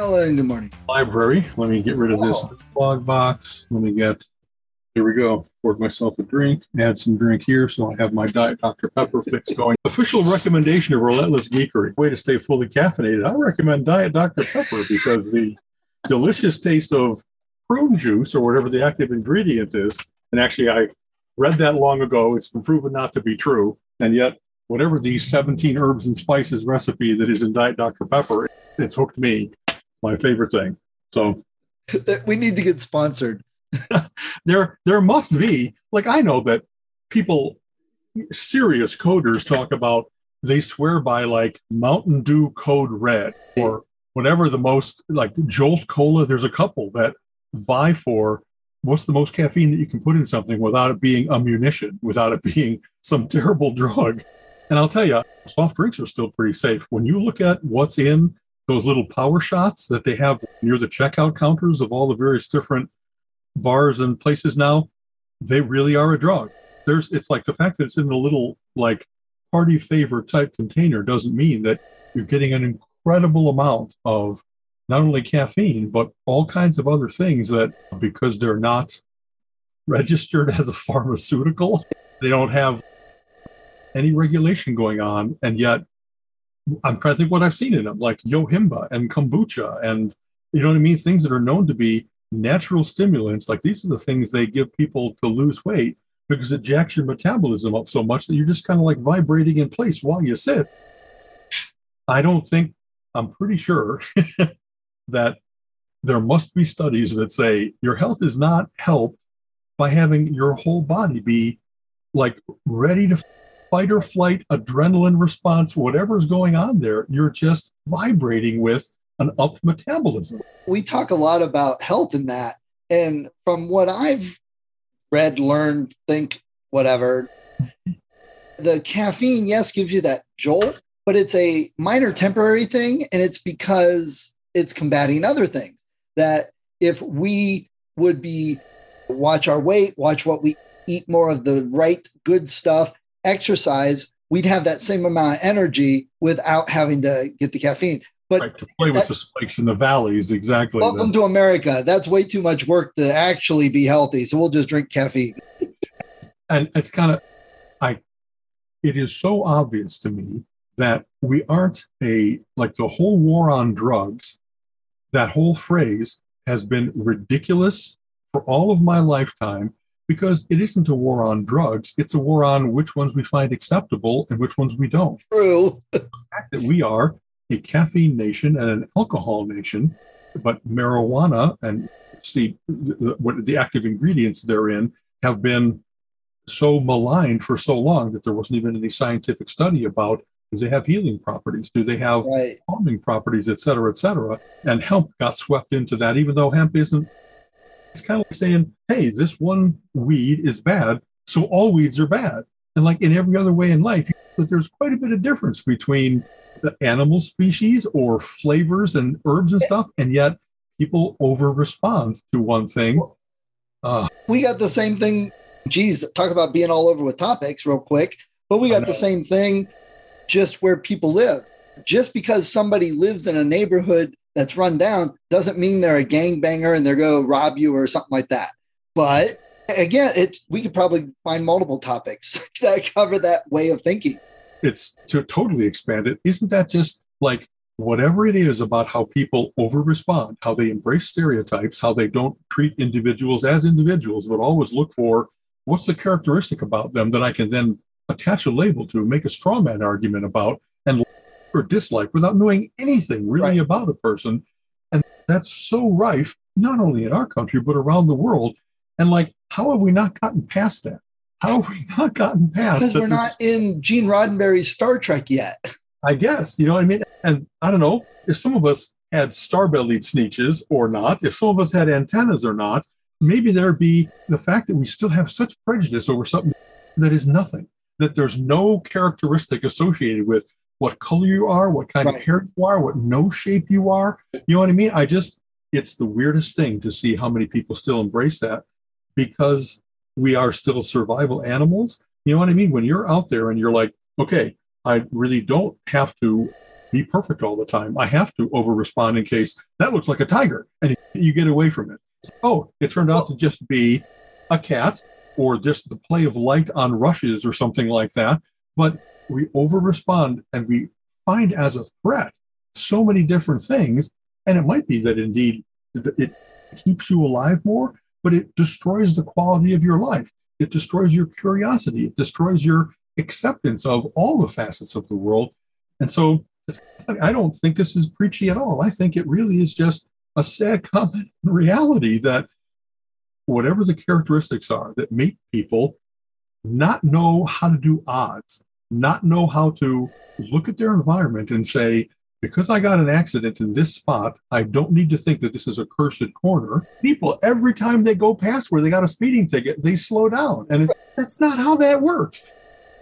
Hello and good morning. library. Let me get rid of this Oh. log box. Let me get, here we go. Poured myself a drink, add some drink here. So I have my Diet Dr. Pepper fix going. Official recommendation of Relentless Geekery. Way to stay fully caffeinated. I recommend Diet Dr. Pepper because the delicious taste of prune juice or whatever the active ingredient is. And actually, I read that long ago. It's been proven not to be true. And yet, whatever the 17 herbs and spices recipe that is in Diet Dr. Pepper, it's hooked me. My favorite thing. So we need to get sponsored. there there must be like i know that people serious coders talk about they swear by like mountain dew code red or whatever the most like jolt cola there's a couple that vie for what's the most caffeine that you can put in something without it being a munition without it being some terrible drug and i'll tell you soft drinks are still pretty safe when you look at what's in those little power shots that they have near the checkout counters of all the various different bars and places now, they really are a drug. There's it's like the fact that it's in a little like party favor type container doesn't mean that you're getting an incredible amount of not only caffeine but all kinds of other things that because they're not registered as a pharmaceutical, they don't have any regulation going on and yet I'm trying to think what I've seen in them, like Yohimbe and kombucha, and you know what I mean. Things that are known to be natural stimulants, like these are the things they give people to lose weight because it jacks your metabolism up so much that you're just kind of like vibrating in place while you sit. I don't think, I'm pretty sure that there must be studies that say your health is not helped by having your whole body be like ready to fight or flight, adrenaline response, whatever's going on there. You're just vibrating with an up metabolism. we talk a lot about health in that. And from what I've read, learned, think, whatever, the caffeine, yes, gives you that jolt, but it's a minor temporary thing. And it's because it's combating other things. That if we would be watch our weight, watch what we eat more of the right good stuff, exercise, we'd have that same amount of energy without having to get the caffeine. But right, to play with the spikes in the valleys, exactly. Welcome to America. That's way too much work to actually be healthy. So we'll just drink caffeine. and it's kind of, I, it is so obvious to me that we aren't a like the whole war on drugs. That whole phrase has been ridiculous for all of my lifetime because it isn't a war on drugs. It's a war on which ones we find acceptable and which ones we don't. True. The fact that we are a caffeine nation and an alcohol nation, but marijuana and see the, what the active ingredients therein have been so maligned for so long that there wasn't even any scientific study about do they have healing properties? Do they have Right. calming properties, et cetera, et cetera? And hemp got swept into that, even though hemp isn't. It's kind of like saying, hey, this one weed is bad, so all weeds are bad. And like in every other way in life, that there's quite a bit of difference between the animal species or flavors and herbs and stuff, and yet people over respond to one thing. Uh, We got the same thing. Geez, talk about being all over with topics real quick. But we got the same thing just where people live. Just because somebody lives in a neighborhood that's run down doesn't mean they're a gangbanger and they're going to rob you or something like that. But again, it's we could probably find multiple topics that cover that way of thinking. it's to totally expand it. Isn't that just like whatever it is about how people over respond, how they embrace stereotypes, how they don't treat individuals as individuals, but always look for what's the characteristic about them that I can then attach a label to, make a straw man argument about, or dislike without knowing anything really Right. about a person. And that's so rife, not only in our country, but around the world. And like, how have we not gotten past that? How have we not gotten past? Because we're not in Gene Roddenberry's Star Trek yet. I guess you know what I mean. And I don't know if some of us had star-bellied sneetches or not, if some of us had antennas or not. Maybe there'd be the fact that we still have such prejudice over something that is nothing. That there's no characteristic associated with what color you are, what kind right. of hair you are, what nose shape you are. You know what I mean? I just, it's the weirdest thing to see how many people still embrace that because we are still survival animals. You know what I mean? When you're out there and you're like, okay, I really don't have to be perfect all the time. I have to over respond in case that looks like a tiger and you get away from it. Oh, it turned out to just be a cat or just the play of light on rushes or something like that. But we over respond and we find as a threat so many different things. And it might be that indeed it keeps you alive more, but it destroys the quality of your life. It destroys your curiosity. It destroys your acceptance of all the facets of the world. And so I don't think this is preachy at all. I think it really is just a sad comment in reality that whatever the characteristics are that make people not know how to do odds, not know how to look at their environment and say, because I got an accident in this spot, I don't need to think that this is a cursed corner. People, every time they go past where they got a speeding ticket, they slow down. And that's not how that works.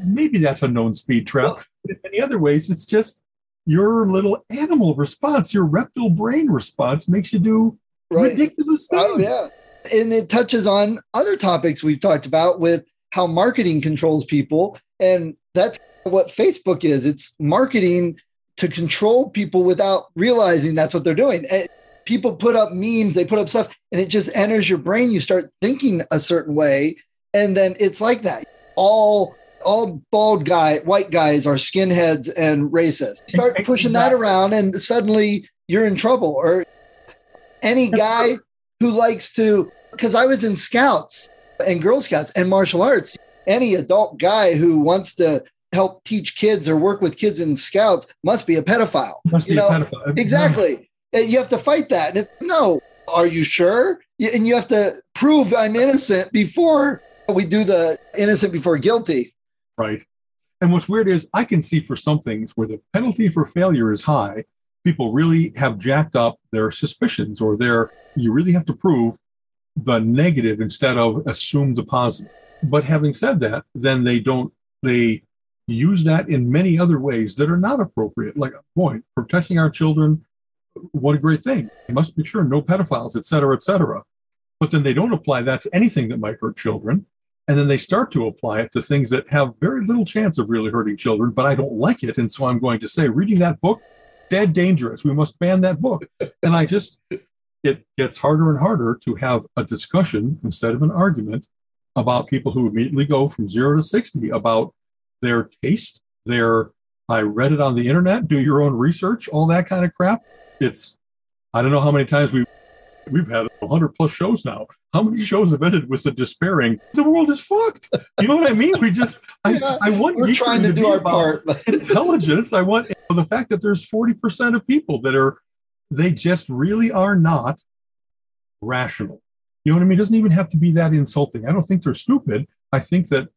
Maybe that's a known speed trap. But in many other ways, it's just your little animal response, your reptile brain response makes you do right. ridiculous oh, things. Oh, yeah and it touches on other topics we've talked about with how marketing controls people. And that's what Facebook is it's marketing to control people without realizing that's what they're doing. Eh, people put up memes, they put up stuff, and it just enters your brain. You start thinking a certain way, and then it's like that. All all bald guy, white guys are skinheads and racist. Start pushing that around, and suddenly you're in trouble. Or any guy who likes to, because I was in scouts and Girl Scouts and martial arts. Any adult guy who wants to help teach kids or work with kids in scouts must be a pedophile. Must you know pedophile. exactly. Uh, you have to fight that. And no, are you sure? And you have to prove I'm innocent before we do the innocent before guilty. Right. And what's weird is I can see for some things where the penalty for failure is high, people really have jacked up their suspicions or their you really have to prove the negative instead of assume the positive. But having said that then they don't they use that in many other ways that are not appropriate. Like boy protecting our children what a great thing. Must be sure no pedophiles et cetera et cetera. But then they don't apply that to anything that might hurt children. And then they start to apply it to things that have very little chance of really hurting children but i don't like it. And so i'm going to say reading that book dead dangerous. We must ban that book. And I just, it gets harder and harder to have a discussion instead of an argument about people who immediately go from zero to 60 about their taste, their, I read it on the internet, do your own research, all that kind of crap. It's, I don't know how many times we we've had 100 plus shows now. How many shows have ended with the despairing, the world is fucked? You know what I mean? We just, I, yeah, I want we're trying to, to do our part. intelligence. I want the fact that there's 40% of people that are, they just really are not rational. You know what I mean? It doesn't even have to be that insulting. I don't think they're stupid. I think that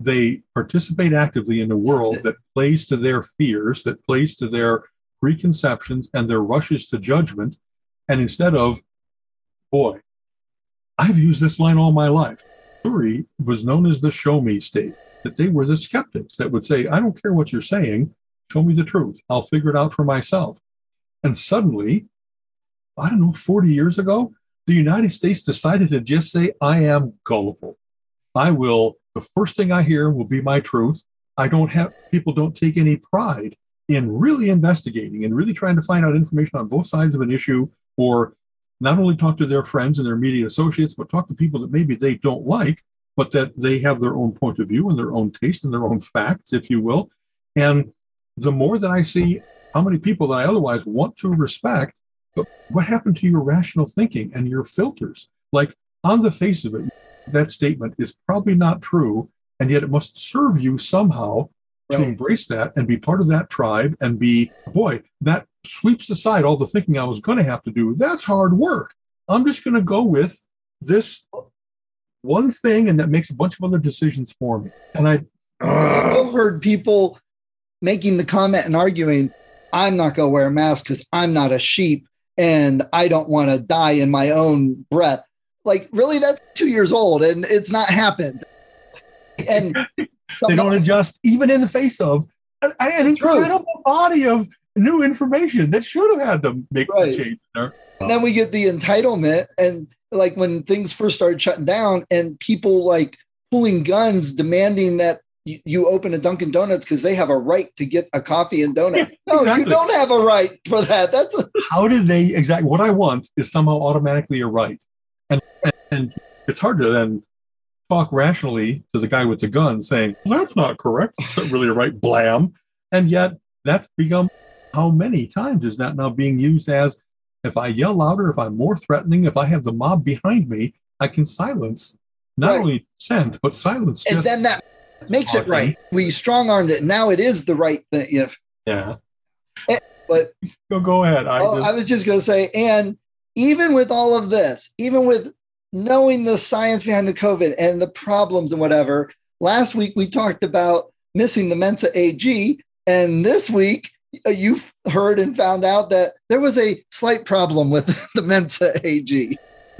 they participate actively in a world that plays to their fears, that plays to their preconceptions and their rushes to judgment. And instead of boy, I've used this line all my life. Missouri was known as the show me state, that they were the skeptics that would say, I don't care what you're saying, show me the truth. I'll figure it out for myself. And suddenly, I don't know, 40 years ago, the United States decided to just say, I am gullible. I will, the first thing I hear will be my truth. I don't have, people don't take any pride in really investigating and really trying to find out information on both sides of an issue or not only talk to their friends and their media associates, but talk to people that maybe they don't like, but that they have their own point of view and their own taste and their own facts, if you will. And the more that I see how many people that I otherwise want to respect, but what happened to your rational thinking and your filters? Like on the face of it, that statement is probably not true, and yet it must serve you somehow right. to embrace that and be part of that tribe and be, boy, that sweeps aside all the thinking I was going to have to do. That's hard work. I'm just going to go with this one thing and that makes a bunch of other decisions for me. And I I've heard people making the comment and arguing, I'm not going to wear a mask because I'm not a sheep and I don't want to die in my own breath. Like, really, that's two years old and it's not happened. And they don't adjust even in the face of an, an incredible body of new information that should have had them make right. the change there. And then we get the entitlement and like when things first started shutting down and people like pulling guns demanding that you, you open a Dunkin' Donuts because they have a right to get a coffee and donut. No, exactly. you don't have a right for that. That's a- how did they exactly what I want is somehow automatically a right. And, and, it's hard to then talk rationally to the guy with the gun saying, well, that's not correct. It's not really a right blam. And yet that's become how many times is that now being used as if I yell louder, if I'm more threatening, if I have the mob behind me, I can silence not right. only send, but silence. And then that makes it right. We strong armed it. Now it is the right thing. You know. Yeah. And, but go, go ahead. I, oh, just, I was just going to say, and even with all of this, even with knowing the science behind the COVID and the problems and whatever, last week we talked about missing the Mensa AG. And this week uh, you've heard and found out that there was a slight problem with the Mensa AG.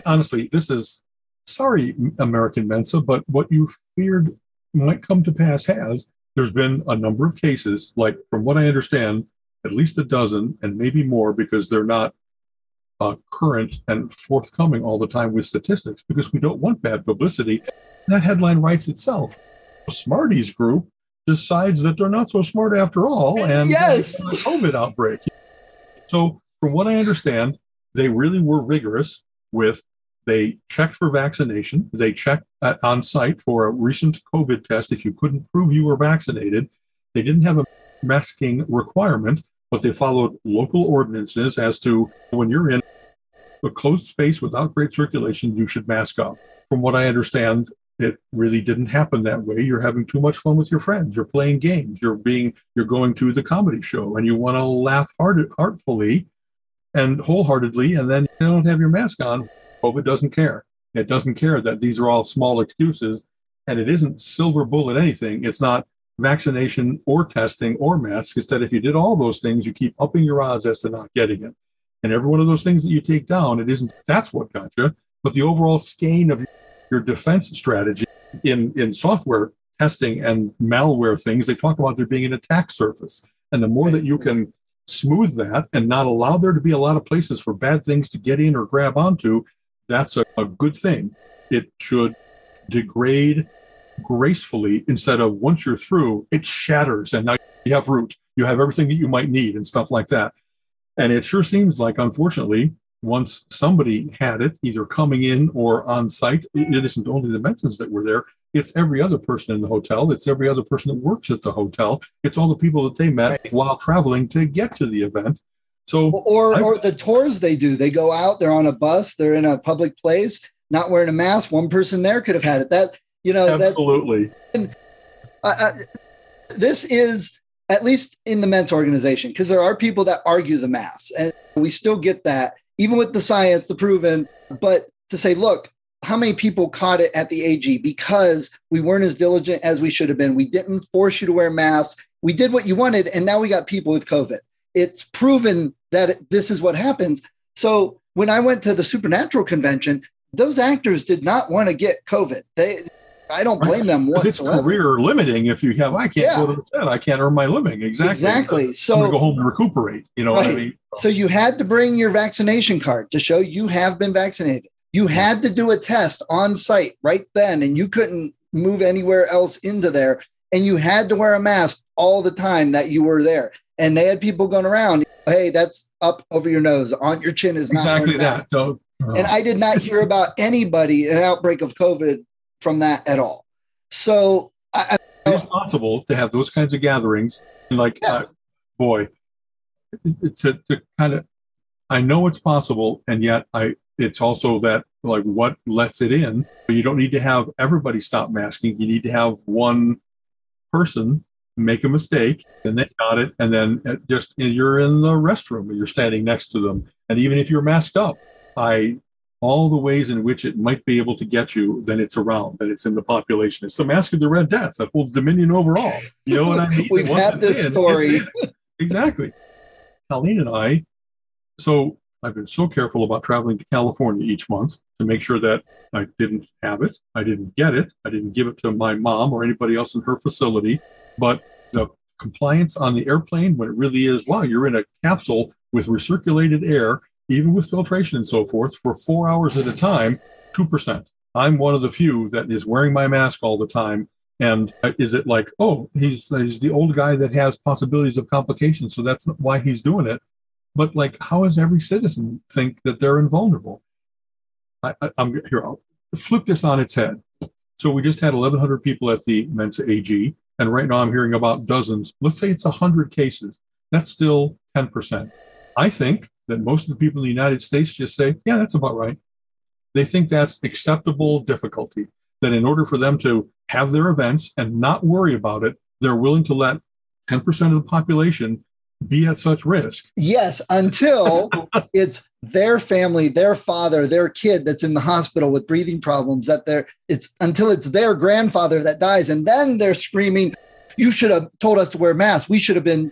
Honestly, this is sorry, American Mensa, but what you feared might come to pass has. There's been a number of cases, like from what I understand, at least a dozen and maybe more because they're not uh, current and forthcoming all the time with statistics because we don't want bad publicity. That headline writes itself. A Smarties group decides that they're not so smart after all and yes. a COVID outbreak. So, from what I understand, they really were rigorous with they checked for vaccination. They checked at, on site for a recent COVID test. If you couldn't prove you were vaccinated, they didn't have a masking requirement, but they followed local ordinances as to when you're in a closed space without great circulation, you should mask up. From what I understand, it really didn't happen that way you're having too much fun with your friends you're playing games you're being you're going to the comedy show and you want to laugh hard heartfully and wholeheartedly and then you don't have your mask on covid doesn't care. It doesn't care that these are all small excuses and it isn't silver bullet anything. It's not vaccination or testing or masks. Instead if you did all those things you keep upping your odds as to not getting it. And every one of those things that you take down it isn't that's what got you. But the overall skein of your defense strategy in, in software testing and malware things, they talk about there being an attack surface. And the more that you can smooth that and not allow there to be a lot of places for bad things to get in or grab onto, that's a, a good thing. It should degrade gracefully instead of once you're through, it shatters and now you have root. You have everything that you might need and stuff like that. And it sure seems like, unfortunately, once somebody had it, either coming in or on site, it isn't only the Mensas that were there, it's every other person in the hotel, it's every other person that works at the hotel, it's all the people that they met right. while traveling to get to the event. So, or, or the tours they do, they go out, they're on a bus, they're in a public place, not wearing a mask. One person there could have had it. That, you know, absolutely. That, uh, this is at least in the Mensa organization, because there are people that argue the mask, and we still get that even with the science, the proven, but to say, look, how many people caught it at the AG because we weren't as diligent as we should have been. We didn't force you to wear masks. We did what you wanted, and now we got people with COVID. It's proven that it, this is what happens. So when I went to the Supernatural convention, those actors did not want to get COVID. They I don't blame them. It's career limiting if you have. I can't yeah. go to the set. I can't earn my living. Exactly. Exactly. So I'm go home and recuperate. You know right. what I mean? So you had to bring your vaccination card to show you have been vaccinated. You had to do a test on site right then, and you couldn't move anywhere else into there. And you had to wear a mask all the time that you were there. And they had people going around. Hey, that's up over your nose. On your chin is not exactly that. Don't, uh. And I did not hear about anybody an outbreak of COVID from that at all. So I, I, it's possible to have those kinds of gatherings. Like, yeah. uh, boy, to, to kind of, I know it's possible, and yet I, it's also that like what lets it in. But you don't need to have everybody stop masking. You need to have one person make a mistake and they got it and then uh, just you're in the restroom and you're standing next to them and even if you're masked up i all the ways in which it might be able to get you, then it's around, then it's in the population. It's the masque of the Red Death that holds dominion over all. You know what I mean? We've had this in, story. exactly. Colleen and I, so I've been so careful about traveling to California each month to make sure that I didn't have it, I didn't get it, I didn't give it to my mom or anybody else in her facility. But the compliance on the airplane, when it really is, wow, you're in a capsule with recirculated air, even with filtration and so forth, for four hours at a time, 2%. I'm one of the few that is wearing my mask all the time. And is it like, oh, he's, he's the old guy that has possibilities of complications, so that's why he's doing it? But like, how does every citizen think that they're invulnerable? I, am here. I'll flip this on its head. So we just had 1,100 people at the Mensa AG, and right now I'm hearing about dozens. Let's say it's 100 cases. That's still 10%. I think that most of the people in the United States just say, yeah, that's about right. They think that's acceptable difficulty. That in order for them to have their events and not worry about it, they're willing to let 10% of the population be at such risk. Yes, until it's their family, their father, their kid that's in the hospital with breathing problems. That they're it's until it's their grandfather that dies, and then they're screaming, "You should have told us to wear masks. We should have been."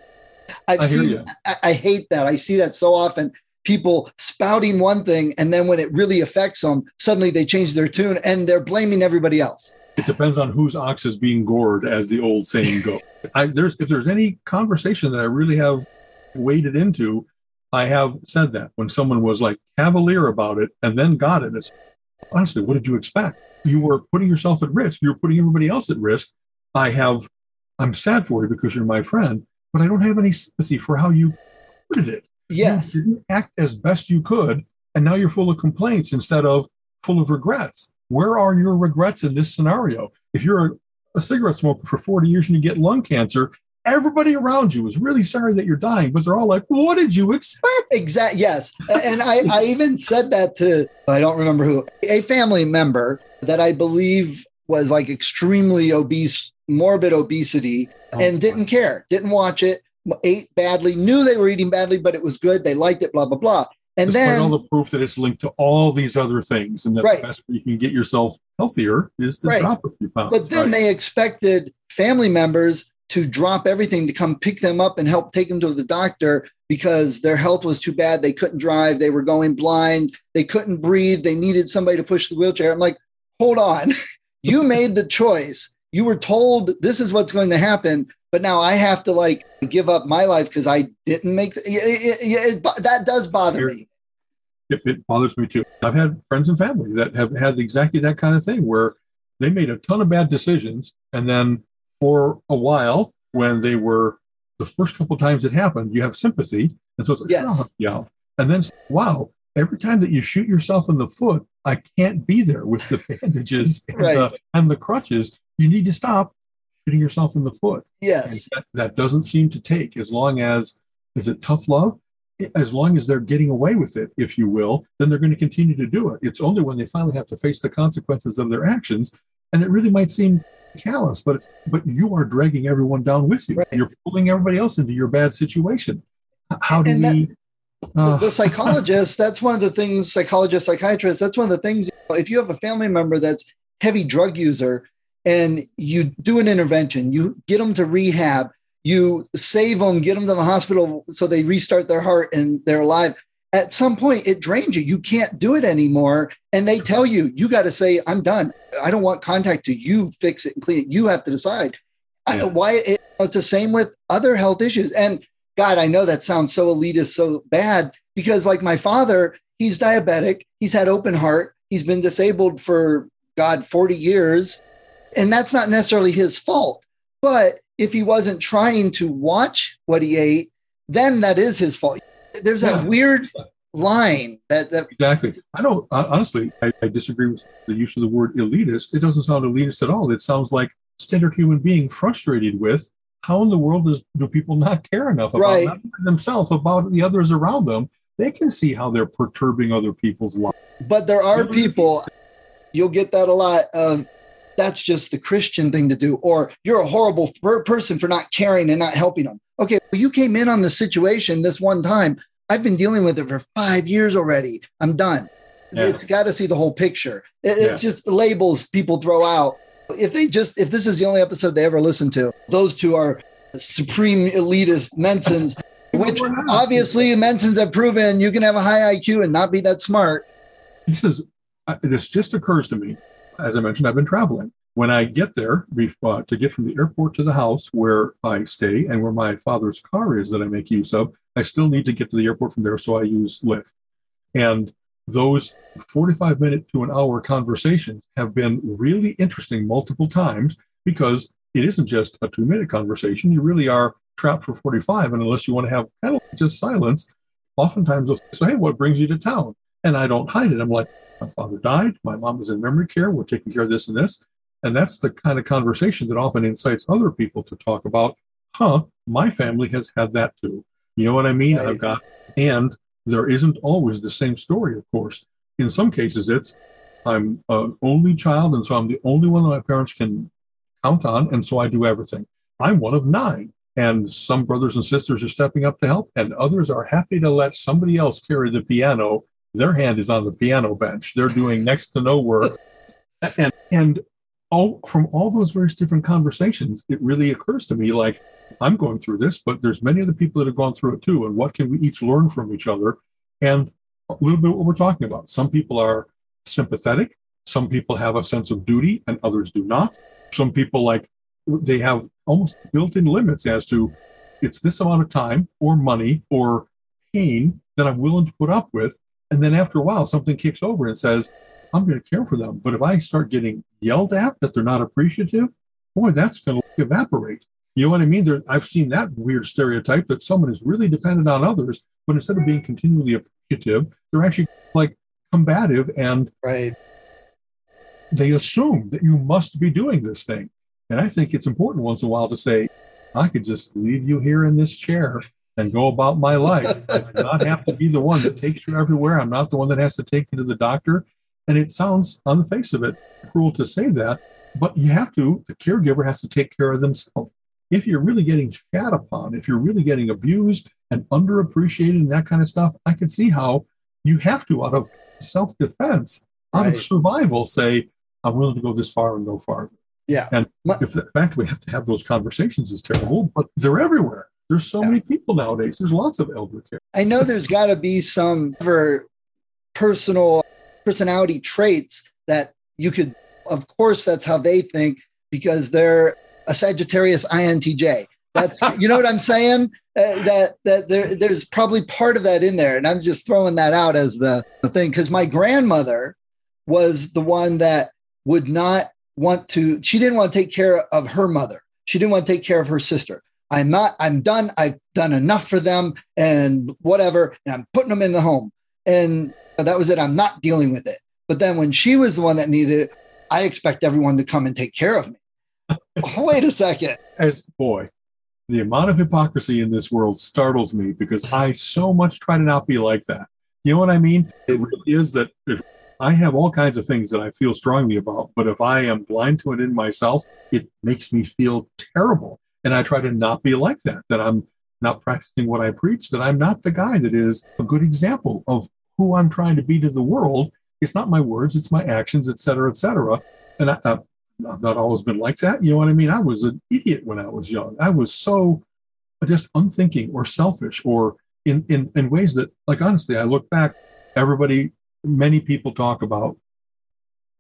I've I seen. I, I hate that. I see that so often. People spouting one thing, and then when it really affects them, suddenly they change their tune and they're blaming everybody else. It depends on whose ox is being gored, as the old saying goes. I, there's if there's any conversation that I really have waded into, I have said that when someone was like cavalier about it and then got it. It's honestly, what did you expect? You were putting yourself at risk. You're putting everybody else at risk. I have, I'm sad for you because you're my friend, but I don't have any sympathy for how you did it. Yes. You didn't act as best you could. And now you're full of complaints instead of full of regrets. Where are your regrets in this scenario? If you're a, a cigarette smoker for 40 years and you get lung cancer, everybody around you is really sorry that you're dying, but they're all like, what did you expect? Exactly. Yes. and I, I even said that to, I don't remember who, a family member that I believe was like extremely obese, morbid obesity, oh, and didn't care, didn't watch it, ate badly, knew they were eating badly, but it was good. They liked it, blah, blah, blah. And Despite then all the proof that it's linked to all these other things, and that right. the best way you can get yourself healthier is to right. drop a few pounds. But then right. they expected family members to drop everything to come pick them up and help take them to the doctor because their health was too bad. They couldn't drive. They were going blind. They couldn't breathe. They needed somebody to push the wheelchair. I'm like, hold on. you made the choice. You were told this is what's going to happen but now I have to like give up my life because I didn't make the, it, it, it, that does bother me. It, bothers me too. I've had friends and family that have had exactly that kind of thing where they made a ton of bad decisions, and then for a while, when they were the first couple times it happened, you have sympathy, and so it's like, yes. oh, yeah, and then wow, every time that you shoot yourself in the foot, I can't be there with the bandages and, right. the, and the crutches. You need to stop shooting yourself in the foot. Yes. That, that, doesn't seem to take as long as, is it tough love? As long as they're getting away with it, if you will, then they're going to continue to do it. It's only when they finally have to face the consequences of their actions. And it really might seem callous, but it's, but you are dragging everyone down with you. Right. You're pulling everybody else into your bad situation. How do and we? That, uh, the psychologist, that's one of the things, psychologists, psychiatrists, that's one of the things. If you have a family member that's heavy drug user, and you do an intervention, you get them to rehab, you save them, get them to the hospital so they restart their heart and they're alive. At some point, it drains you. You can't do it anymore. And they tell you, you got to say, I'm done. I don't want contact to you, fix it and clean it. You have to decide. Yeah. Why it, it's the same with other health issues. And God, I know that sounds so elitist, so bad, because like my father, he's diabetic, he's had open heart, he's been disabled for God 40 years and that's not necessarily his fault. But if he wasn't trying to watch what he ate, then that is his fault. There's yeah. that weird line that, that exactly. I don't honestly. I, I, disagree with the use of the word elitist. It doesn't sound elitist at all. It sounds like standard human being frustrated with how in the world does do people not care enough about right. themselves about the others around them? They can see how they're perturbing other people's lives. But there are people. You'll get that a lot of that's just the Christian thing to do, or you're a horrible person for not caring and not helping them. Okay, well, you came in on the situation this one time. I've been dealing with it for five years already. I'm done. Yeah. It's got to see the whole picture. It- Yeah. It's just labels people throw out. If they just, if this is the only episode they ever listen to, those two are supreme elitist Mensans, which obviously Mensans have proven you can have a high IQ and not be that smart. This is uh, this just occurs to me. As I mentioned, I've been traveling. When I get there, uh, to get from the airport to the house where I stay and where my father's car is that I make use of, I still need to get to the airport from there, so I use Lyft. And those 45 minute to an hour conversations have been really interesting multiple times because it isn't just a two minute conversation. You really are trapped for 45. And unless you want to have kind of just silence, oftentimes they'll say, Hey, what brings you to town? And I don't hide it. I'm like, my father died. My mom was in memory care. We're taking care of this and this. And that's the kind of conversation that often incites other people to talk about, huh, my family has had that too. You know what I mean? Right. I've got, and there isn't always the same story, of course. In some cases, it's I'm an only child, and so I'm the only one that my parents can count on, and so I do everything. I'm one of nine, and some brothers and sisters are stepping up to help, and others are happy to let somebody else carry the piano. Their hand is on the piano bench. They're doing next to no work, and and all from all those various different conversations, it really occurs to me like I'm going through this, but there's many other people that have gone through it too. And what can we each learn from each other? And a little bit what we're talking about. Some people are sympathetic. Some people have a sense of duty and others do not. Some people like they have almost built-in limits as to it's this amount of time or money or pain that I'm willing to put up with. And then after a while, something kicks over and says, I'm going to care for them. But if I start getting yelled at that they're not appreciative, boy, that's going to evaporate. You know what I mean? There, I've seen that weird stereotype that someone is really dependent on others, but instead of being continually appreciative, they're actually like combative and Right. they assume that you must be doing this thing. And I think it's important once in a while to say, I could just leave you here in this chair and go about my life. I do not have to be the one that takes you everywhere. I'm not the one that has to take you to the doctor. And it sounds, on the face of it, cruel to say that, but you have to, the caregiver has to take care of themselves. If you're really getting shat upon, if you're really getting abused and underappreciated and that kind of stuff, I can see how you have to, out of self defense, out of survival, say, I'm willing to go this far and go farther. Yeah. And if the fact that we have to have those conversations is terrible, but they're everywhere. There's so Yeah. many people nowadays. There's lots of elder care. I know there's got to be some for personal personality traits that you could, of course, that's how they think because they're a Sagittarius INTJ. That's you know what I'm saying. Uh, that that there, there's probably part of that in there, and I'm just throwing that out as the, the thing because my grandmother was the one that would not want to. She didn't want to take care of her mother. She didn't want to take care of her sister. I'm not. I'm done. I've done enough for them, and whatever. And I'm putting them in the home, and that was it. I'm not dealing with it. But then when she was the one that needed it, I expect everyone to come and take care of me. Wait a second. As boy, the amount of hypocrisy in this world startles me because I so much try to not be like that. You know what I mean? It really is that if I have all kinds of things that I feel strongly about, but if I am blind to it in myself, it makes me feel terrible. And I try to not be like that, that I'm not practicing what I preach, that I'm not the guy that is a good example of who I'm trying to be to the world. It's not my words, it's my actions, et cetera, et cetera. And I, uh, I've not always been like that. You know what I mean? I was an idiot when I was young. I was so just unthinking or selfish or in, in, in ways that, like, honestly, I look back, everybody, many people talk about,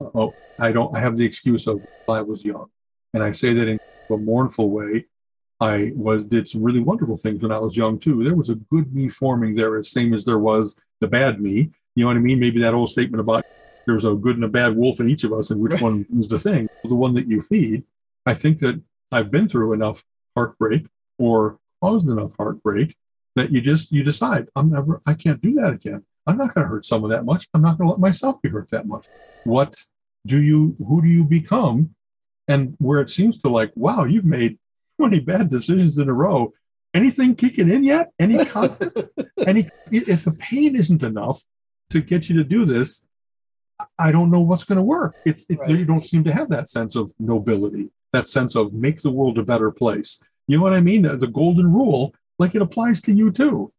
oh, I don't, I have the excuse of I was young. And I say that in a mournful way. I was did some really wonderful things when I was young too. There was a good me forming there, as same as there was the bad me. You know what I mean? Maybe that old statement about there's a good and a bad wolf in each of us, and which one is the thing? The one that you feed. I think that I've been through enough heartbreak or caused enough heartbreak that you just you decide I'm never I can't do that again. I'm not going to hurt someone that much. I'm not going to let myself be hurt that much. What do you who do you become? And where it seems to like, wow, you've made 20 bad decisions in a row. Anything kicking in yet? Any? Any if the pain isn't enough to get you to do this, I don't know what's going to work. It's it, Right. you don't seem to have that sense of nobility, that sense of make the world a better place. You know what I mean? The golden rule, like it applies to you too.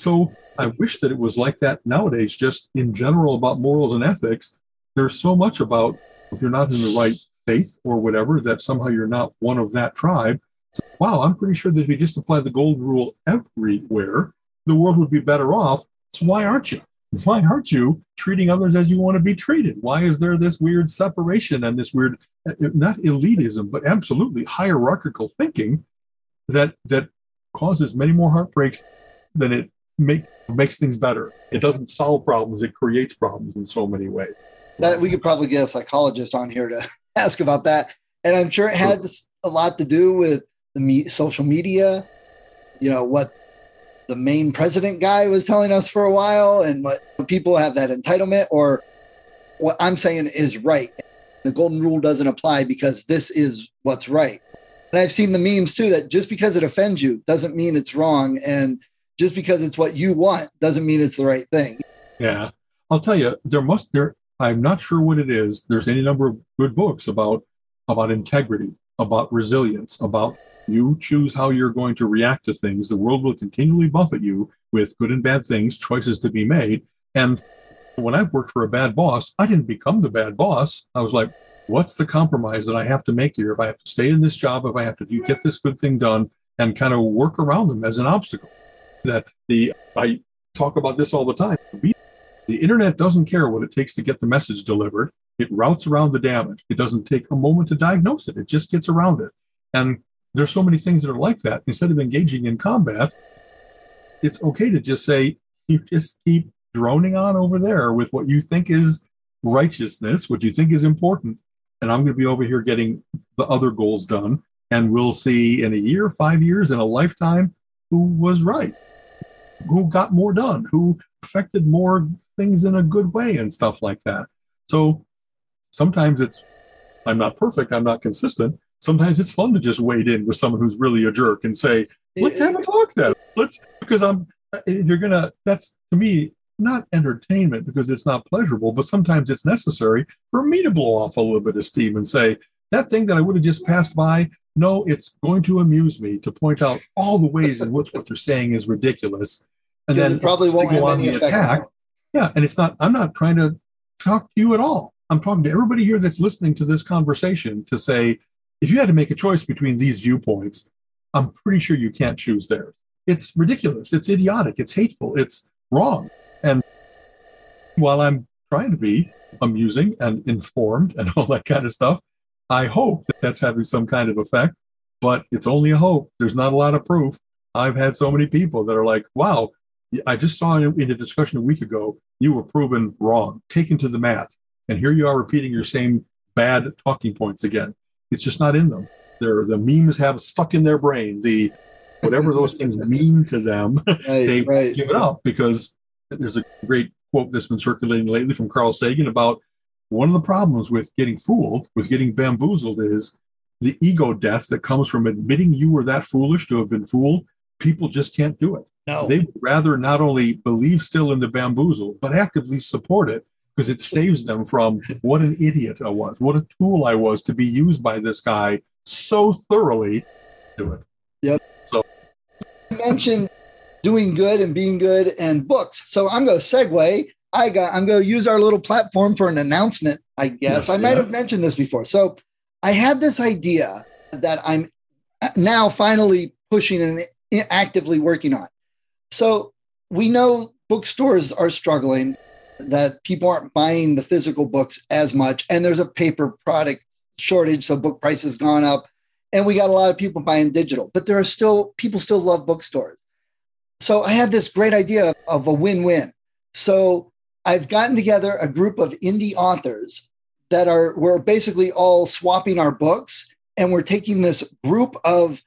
So I wish that it was like that nowadays, just in general about morals and ethics. There's so much about if you're not in the right faith or whatever, that somehow you're not one of that tribe. Wow, I'm pretty sure that if you just apply the gold rule everywhere, the world would be better off. So why aren't you? Why aren't you treating others as you want to be treated? Why is there this weird separation and this weird, eh, not elitism, but absolutely hierarchical thinking that that causes many more heartbreaks than it make, makes things better. It doesn't solve problems; it creates problems in so many ways. That we could probably get a psychologist on here to ask about that, and I'm sure it had a lot to do with the me- social media. You know what the main president guy was telling us for a while, and what people have that entitlement, or what I'm saying is right. The golden rule doesn't apply because this is what's right. And I've seen the memes too that just because it offends you doesn't mean it's wrong. And just because it's what you want doesn't mean it's the right thing. Yeah. I'll tell you, there must there I'm not sure what it is. There's any number of good books about about integrity, about resilience, about you choose how you're going to react to things. The world will continually buffet you with good and bad things, choices to be made. And when I've worked for a bad boss, I didn't become the bad boss. I was like, what's the compromise that I have to make here? If I have to stay in this job, if I have to do, get this good thing done and kind of work around them as an obstacle. That the, I talk about this all the time. The internet doesn't care what it takes to get the message delivered. It routes around the damage. It doesn't take a moment to diagnose it. It just gets around it. And there's so many things that are like that. Instead of engaging in combat, it's okay to just say, you just keep droning on over there with what you think is righteousness, what you think is important. And I'm going to be over here getting the other goals done. And we'll see in a year, five years, in a lifetime who was right, who got more done, who affected more things in a good way and stuff like that. So sometimes it's, I'm not perfect, I'm not consistent. Sometimes it's fun to just wade in with someone who's really a jerk and say, let's have a talk then. Let's, because I'm, uh, you're going to, that's to me, not entertainment because it's not pleasurable, but sometimes it's necessary for me to blow off a little bit of steam and say, that thing that I would have just passed by, no, it's going to amuse me to point out all the ways in which what they're saying is ridiculous. And then probably won't go on the attack. Yeah. And it's not, I'm not trying to talk to you at all. I'm talking to everybody here that's listening to this conversation to say, if you had to make a choice between these viewpoints, I'm pretty sure you can't choose theirs. It's ridiculous. It's idiotic. It's hateful. It's wrong. And while I'm trying to be amusing and informed and all that kind of stuff, I hope that that's having some kind of effect, but it's only a hope. There's not a lot of proof. I've had so many people that are like, wow, I just saw in a discussion a week ago, you were proven wrong, taken to the mat. And here you are repeating your same bad talking points again. It's just not in them. They're, the memes have stuck in their brain. The whatever those things mean to them, right, they right. give it up because there's a great quote that's been circulating lately from Carl Sagan about one of the problems with getting fooled, with getting bamboozled, is the ego death that comes from admitting you were that foolish to have been fooled. People just can't do it. No. They'd rather not only believe still in the bamboozle, but actively support it because it saves them from what an idiot I was, what a tool I was to be used by this guy so thoroughly. Do it. Yep. So you mentioned doing good and being good and books. So I'm going to segue. I got. I'm going to use our little platform for an announcement. I guess yes, I might yes. have mentioned this before. So I had this idea that I'm now finally pushing and actively working on. So we know bookstores are struggling, that people aren't buying the physical books as much, and there's a paper product shortage, so book prices gone up, and we got a lot of people buying digital. But there are still people still love bookstores. So I had this great idea of a win-win. So I've gotten together a group of indie authors that are we're basically all swapping our books and we're taking this group of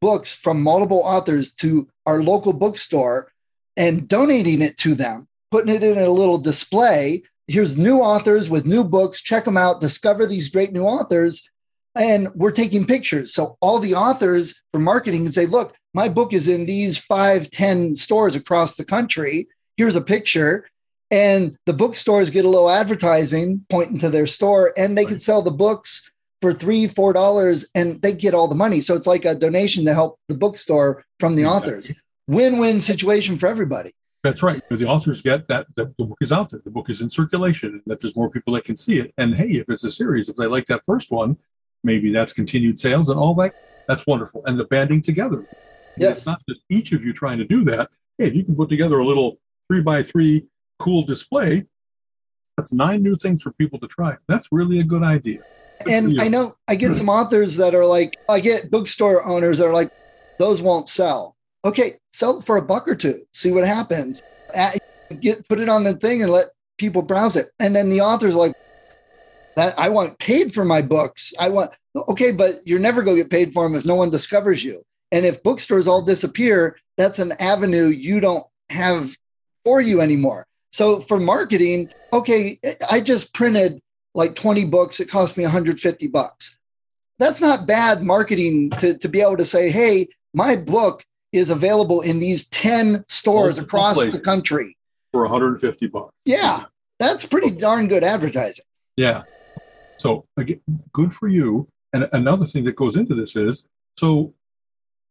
books from multiple authors to our local bookstore and donating it to them, putting it in a little display. Here's new authors with new books. Check them out, discover these great new authors. And we're taking pictures. So all the authors for marketing can say, look, my book is in these five, ten stores across the country. Here's a picture. And the bookstores get a little advertising pointing to their store, and they right. can sell the books for three, four dollars, and they get all the money. So it's like a donation to help the bookstore from the exactly. authors. win-win situation for everybody. That's right. The authors get that the, the book is out there, the book is in circulation, and that there's more people that can see it. And hey, if it's a series, if they like that first one, maybe that's continued sales and all that. That's wonderful. And the banding together. Yes. It's not just each of you trying to do that. Hey, if you can put together a little three by three cool display, that's nine new things for people to try. That's really a good idea. Good And. I know I get some authors that are like, I get bookstore owners that are like, those won't sell. Okay, sell it for a buck or two, see what happens. At- Get put it on the thing and let people browse it. And then the author's like, that I want paid for my books. I want okay, but you're never going to get paid for them if no one discovers you. And if bookstores all disappear, that's an avenue you don't have for you anymore. So for marketing, okay, I just printed like 20 books. It cost me 150 bucks. That's not bad marketing to, to be able to say, hey, my book is available in these 10 stores Multiple across places. the country. for 150 bucks. Yeah, that's pretty darn good advertising. Yeah. So again, good for you. And another thing that goes into this is so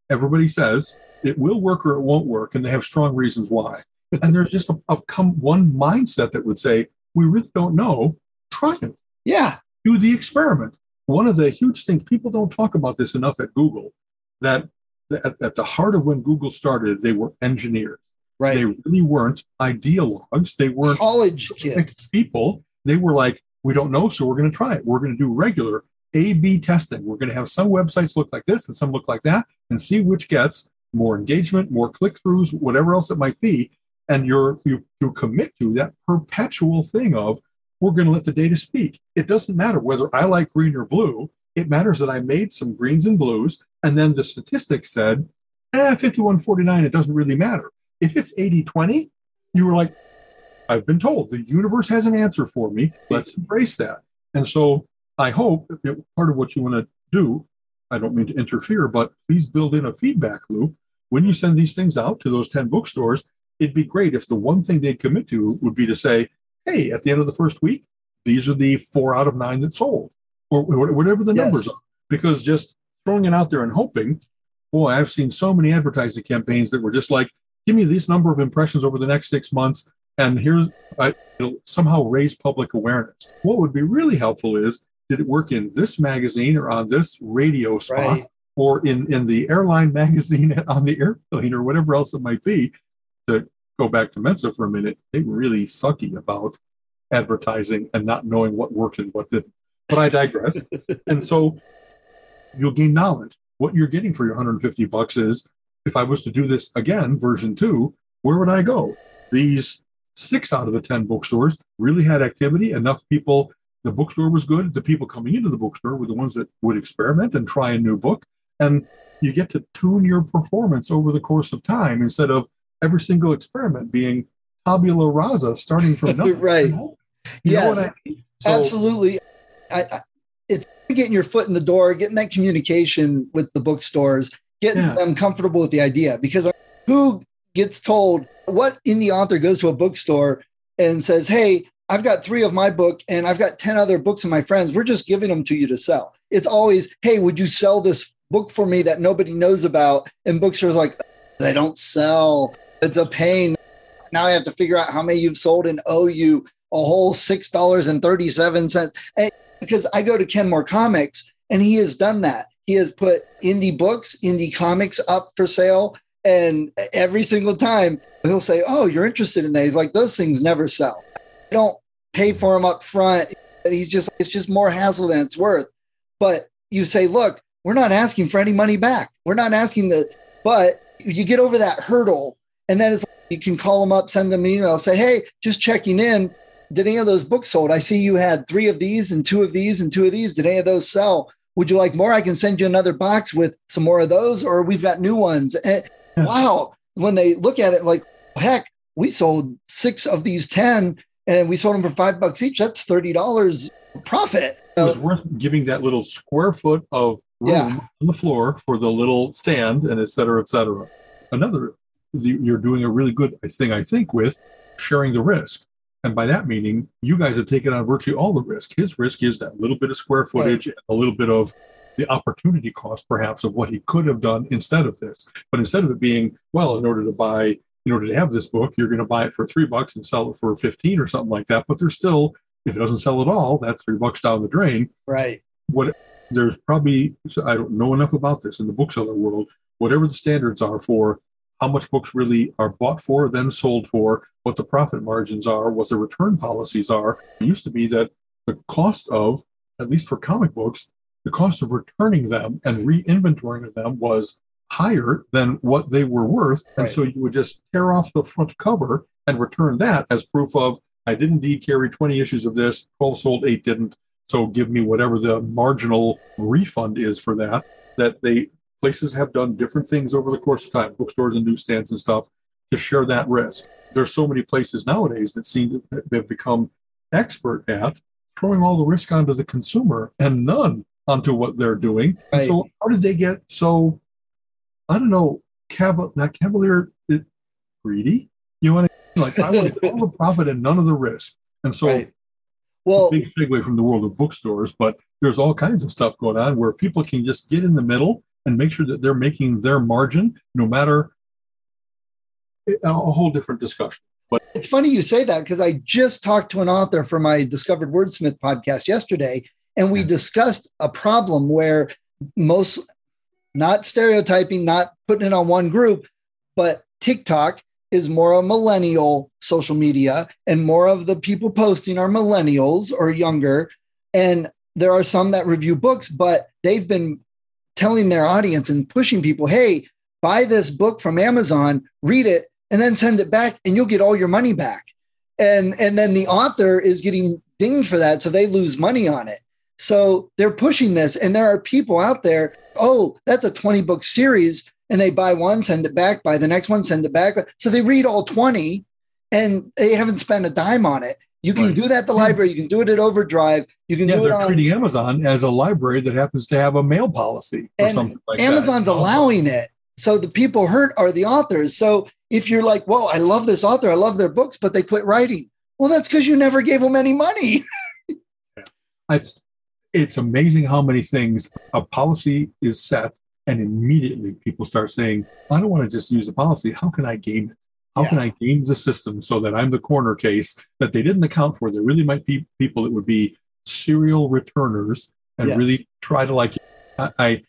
everybody says it will work or it won't work, and they have strong reasons why. And there's just a, a come one mindset that would say, we really don't know. Try it. Yeah, Do the experiment. One of the huge things people don't talk about this enough at Google that at, at the heart of when Google started, they were engineers. right. They really weren't ideologues. They weren't College kids. people, they were like, we don't know, so we're going to try it. We're going to do regular A B testing. We're going to have some websites look like this and some look like that and see which gets more engagement, more click throughs, whatever else it might be. And you're, you, you commit to that perpetual thing of, we're going to let the data speak. It doesn't matter whether I like green or blue. It matters that I made some greens and blues. And then the statistics said, eh, 5149, it doesn't really matter. If it's 80 20, you were like, I've been told the universe has an answer for me. Let's embrace that. And so I hope part of what you want to do, I don't mean to interfere, but please build in a feedback loop. When you send these things out to those 10 bookstores, it'd be great if the one thing they'd commit to would be to say, hey, at the end of the first week, these are the four out of nine that sold, or whatever the Yes. numbers are. Because just throwing it out there and hoping, boy, I've seen so many advertising campaigns that were just like, give me this number of impressions over the next six months, and here's I, it'll somehow raise public awareness. What would be really helpful is did it work in this magazine or on this radio spot Right. or in, in the airline magazine on the airplane or whatever else it might be? To go back to Mensa for a minute, they were really sucky about advertising and not knowing what worked and what didn't. But I digress. and so you'll gain knowledge. What you're getting for your 150 bucks is if I was to do this again, version two, where would I go? These six out of the 10 bookstores really had activity. Enough people, the bookstore was good. The people coming into the bookstore were the ones that would experiment and try a new book. And you get to tune your performance over the course of time instead of every single experiment being tabula rasa, starting from nothing. Right. You know Yes. I mean? So- Absolutely. I, I, it's getting your foot in the door, getting that communication with the bookstores, getting Yeah. them comfortable with the idea. Because who gets told what indie author goes to a bookstore and says, Hey, I've got three of my book and I've got 10 other books of my friends. We're just giving them to you to sell. It's always, Hey, would you sell this book for me that nobody knows about? And bookstores like, they don't sell. It's a pain. Now I have to figure out how many you've sold and owe you a whole six dollars and thirty seven cents. Because I go to Kenmore Comics and he has done that. He has put indie books, indie comics up for sale, and every single time he'll say, "Oh, you're interested in that?" He's like, "Those things never sell. I don't pay for them up front." He's just, it's just more hassle than it's worth. But you say, "Look, we're not asking for any money back. We're not asking the," but you get over that hurdle, and then it's you can call them up, send them an email, say, "Hey, just checking in." Did any of those books sold? I see you had three of these and two of these and two of these. Did any of those sell? Would you like more? I can send you another box with some more of those, or we've got new ones. And Yeah. wow, when they look at it, like, heck, we sold six of these 10 and we sold them for five bucks each. That's $30 profit. it was worth giving that little square foot of room Yeah. on the floor for the little stand and et cetera, et cetera. Another, the- you're doing a really good thing, I think, with sharing the risk. And by that meaning, you guys have taken on virtually all the risk. His risk is that little bit of square footage, right. a little bit of the opportunity cost, perhaps, of what he could have done instead of this. But instead of it being, well, in order to buy, in order to have this book, you're going to buy it for three bucks and sell it for 15 or something like that. But there's still, if it doesn't sell at all, that's three bucks down the drain. Right. What there's probably, I don't know enough about this in the bookseller world, whatever the standards are for how much books really are bought for, then sold for, what the profit margins are, what the return policies are. It used to be that the cost of, at least for comic books, the cost of returning them and re-inventorying them was higher than what they were worth. Right. And so you would just tear off the front cover and return that as proof of I did indeed carry 20 issues of this, 12 sold, 8 didn't. So give me whatever the marginal refund is for that. That they places have done different things over the course of time, bookstores and newsstands and stuff, to share that risk. There's so many places nowadays that seem to have become expert at throwing all the risk onto the consumer and none onto what they're doing. Right. So how did they get so I don't know, cav- not cavalier, it, greedy? You want to like I want all the profit and none of the risk. And so right. well big segue from the world of bookstores, but there's all kinds of stuff going on where people can just get in the middle and make sure that they're making their margin no matter a whole different discussion. But it's funny you say that because I just talked to an author for my Discovered Wordsmith podcast yesterday, and we discussed a problem where most, not stereotyping, not putting it on one group, but TikTok is more a millennial social media, and more of the people posting are millennials or younger. And there are some that review books, but they've been telling their audience and pushing people, hey, buy this book from Amazon, read it, and then send it back, and you'll get all your money back. And, and then the author is getting dinged for that. So they lose money on it. So they're pushing this. And there are people out there, oh, that's a 20 book series. And they buy one, send it back, buy the next one, send it back. So they read all 20 and they haven't spent a dime on it. You can right. do that at the library. You can do it at Overdrive. You can yeah, do it on treating Amazon as a library that happens to have a mail policy or and something like Amazon's that. allowing it. So the people hurt are the authors. So if you're like, "Whoa, I love this author. I love their books, but they quit writing." Well, that's because you never gave them any money. yeah. It's it's amazing how many things a policy is set, and immediately people start saying, "I don't want to just use a policy. How can I game it?" How yeah. can I game the system so that I'm the corner case that they didn't account for? There really might be people that would be serial returners and yes. really try to like. I, I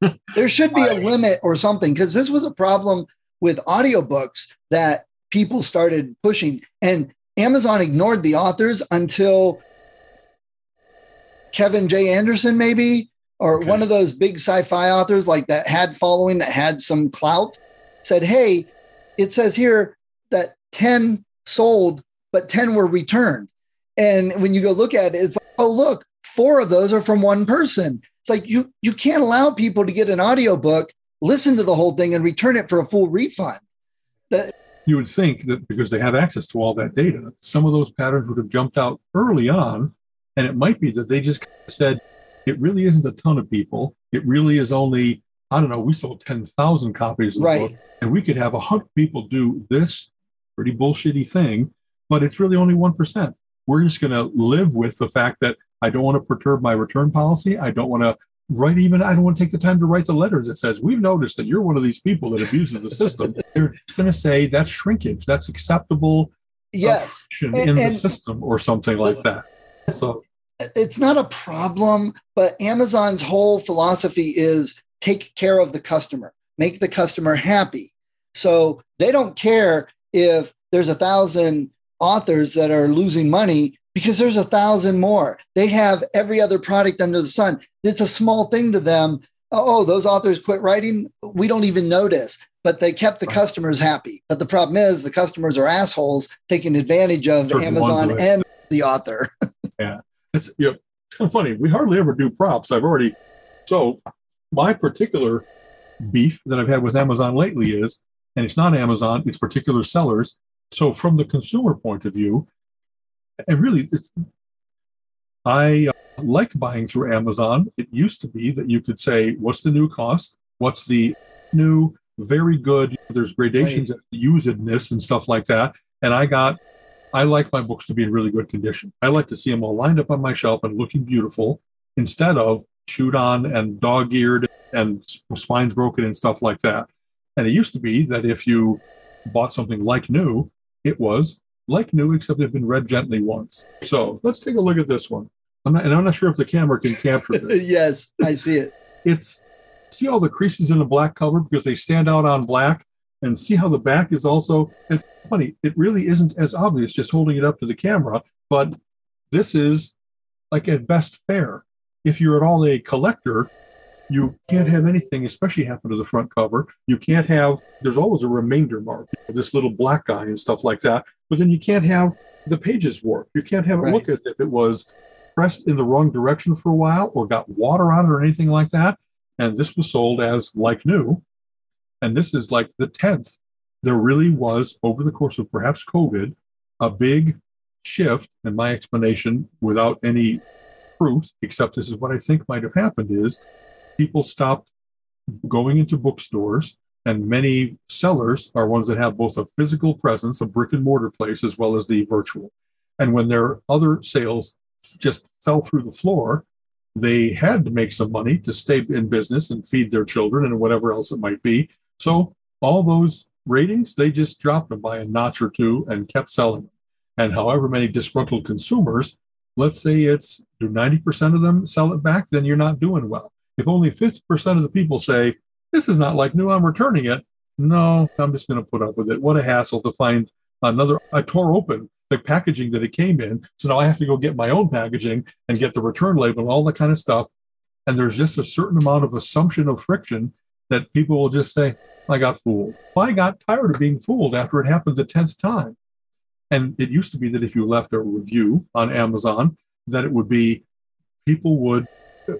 there should be I, a limit or something because this was a problem with audiobooks that people started pushing, and Amazon ignored the authors until Kevin J. Anderson, maybe, or okay. one of those big sci-fi authors like that had following that had some clout, said, "Hey." It says here that 10 sold, but 10 were returned. And when you go look at it, it's like, oh, look, four of those are from one person. It's like you you can't allow people to get an audiobook, listen to the whole thing, and return it for a full refund. That, you would think that because they have access to all that data, some of those patterns would have jumped out early on. And it might be that they just said, it really isn't a ton of people. It really is only I don't know, we sold 10,000 copies of the right. book, and we could have 100 people do this pretty bullshitty thing, but it's really only 1%. We're just going to live with the fact that I don't want to perturb my return policy. I don't want to write even, I don't want to take the time to write the letters that says, we've noticed that you're one of these people that abuses the system. They're going to say that's shrinkage, that's acceptable yes. in and, the system or something like that. So it's not a problem, but Amazon's whole philosophy is take care of the customer, make the customer happy. So they don't care if there's a thousand authors that are losing money because there's a thousand more. They have every other product under the sun. It's a small thing to them. Oh, those authors quit writing. We don't even notice, but they kept the customers happy. But the problem is the customers are assholes taking advantage of Certain Amazon and the author. yeah. It's, you know, it's kind of funny. We hardly ever do props. I've already, so my particular beef that I've had with Amazon lately is, and it's not Amazon, it's particular sellers. So from the consumer point of view, and really, I uh, like buying through Amazon. It used to be that you could say, what's the new cost? What's the new, very good? There's gradations right. of usedness and stuff like that. And I got I like my books to be in really good condition. I like to see them all lined up on my shelf and looking beautiful instead of chewed on and dog eared and spines broken and stuff like that. And it used to be that if you bought something like new, it was like new, except it had been read gently once. So let's take a look at this one. I'm not, and I'm not sure if the camera can capture this. yes, I see it. It's see all the creases in the black cover because they stand out on black, and see how the back is also. It's funny. It really isn't as obvious just holding it up to the camera, but this is like at best fair. If you're at all a collector, you can't have anything, especially happen to the front cover. You can't have, there's always a remainder mark, this little black guy and stuff like that. But then you can't have the pages warped. You can't have it Right. look as if it was pressed in the wrong direction for a while or got water on it or anything like that. And this was sold as like new. And this is like the 10th. There really was, over the course of perhaps COVID, a big shift. And my explanation, without any proof, except this is what I think might have happened, is people stopped going into bookstores and many sellers are ones that have both a physical presence a brick and mortar place as well as the virtual. And when their other sales just fell through the floor they had to make some money to stay in business and feed their children and whatever else it might be. So all those ratings they just dropped them by a notch or two and kept selling them. And however many disgruntled consumers let's say it's do 90% of them sell it back then you're not doing well if only 50% of the people say, this is not like new, I'm returning it, no, I'm just going to put up with it. What a hassle to find another. I tore open the packaging that it came in. So now I have to go get my own packaging and get the return label and all that kind of stuff. And there's just a certain amount of assumption of friction that people will just say, I got fooled. I got tired of being fooled after it happened the 10th time. And it used to be that if you left a review on Amazon, that it would be people would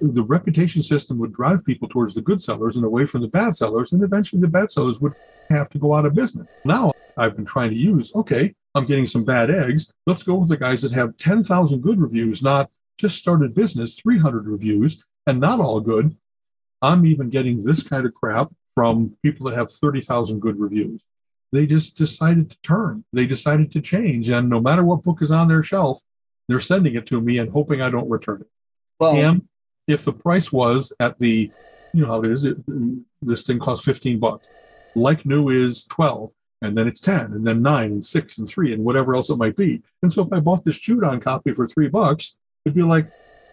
the reputation system would drive people towards the good sellers and away from the bad sellers, and eventually the bad sellers would have to go out of business. Now I've been trying to use, okay, I'm getting some bad eggs. Let's go with the guys that have 10,000 good reviews, not just started business, 300 reviews, and not all good. I'm even getting this kind of crap from people that have 30,000 good reviews. They just decided to turn, they decided to change. And no matter what book is on their shelf, they're sending it to me and hoping I don't return it. Well, And if the price was at the, you know how it is, it, this thing costs 15 bucks. Like new is 12, and then it's 10, and then 9, and 6, and 3, and whatever else it might be. And so if I bought this chewed on copy for three bucks, it'd be like,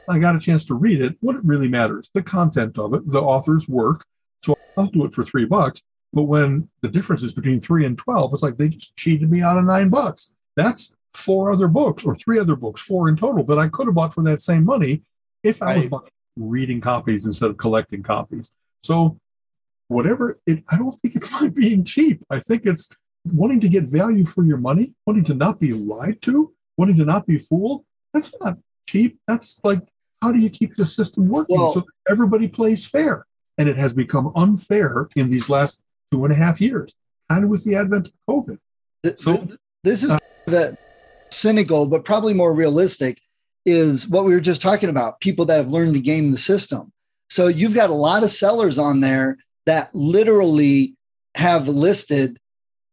I got a chance to read it. What it really matters, the content of it, the author's work. So I'll do it for three bucks. But when the difference is between three and 12, it's like they just cheated me out of nine bucks. That's four other books or three other books, four in total that I could have bought for that same money if I was buying reading copies instead of collecting copies. So whatever it I don't think it's like being cheap. I think it's wanting to get value for your money, wanting to not be lied to, wanting to not be fooled. That's not cheap. That's like how do you keep the system working Well- so everybody plays fair? And it has become unfair in these last two and a half years, kind of with the advent of COVID. So- this is uh, the cynical, but probably more realistic, is what we were just talking about people that have learned to game the system. So you've got a lot of sellers on there that literally have listed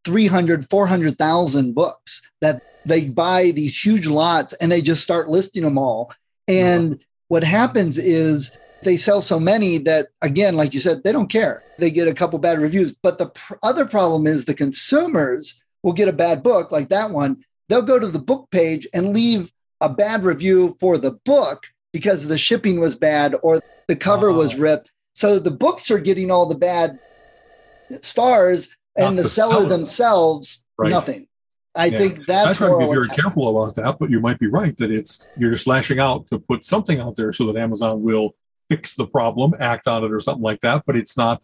300, 400,000 books that they buy these huge lots and they just start listing them all. And what happens is they sell so many that, again, like you said, they don't care. They get a couple bad reviews. But the pr- other problem is the consumers will get a bad book like that one. They'll go to the book page and leave a bad review for the book because the shipping was bad or the cover was Oh. ripped. So the books are getting all the bad stars and the, the seller, seller. themselves, Right. nothing. I Yeah. think I that's try to be very careful about that, but you might be right that it's you're just lashing out to put something out there so that Amazon will fix the problem, act on it, or something like that. But it's not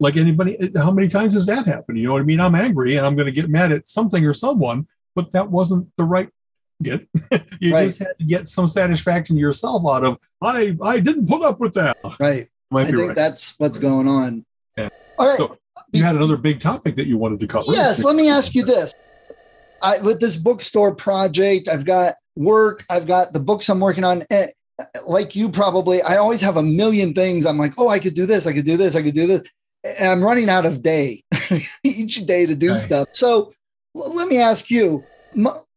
like anybody. How many times has that happened? You know what I mean? I'm angry and I'm going to get mad at something or someone, but that wasn't the right get. you Right. just had to get some satisfaction yourself out of I I didn't put up with that. Right. I think right. that's what's going on. Yeah. All right. So, you had another big topic that you wanted to cover. Yes, let me ask you this. I, with this bookstore project, I've got work, I've got the books I'm working on. Eh, Like you probably, I always have a million things. I'm like, oh, I could do this, I could do this, I could do this. And I'm running out of day each day to do Right. stuff. So let me ask you,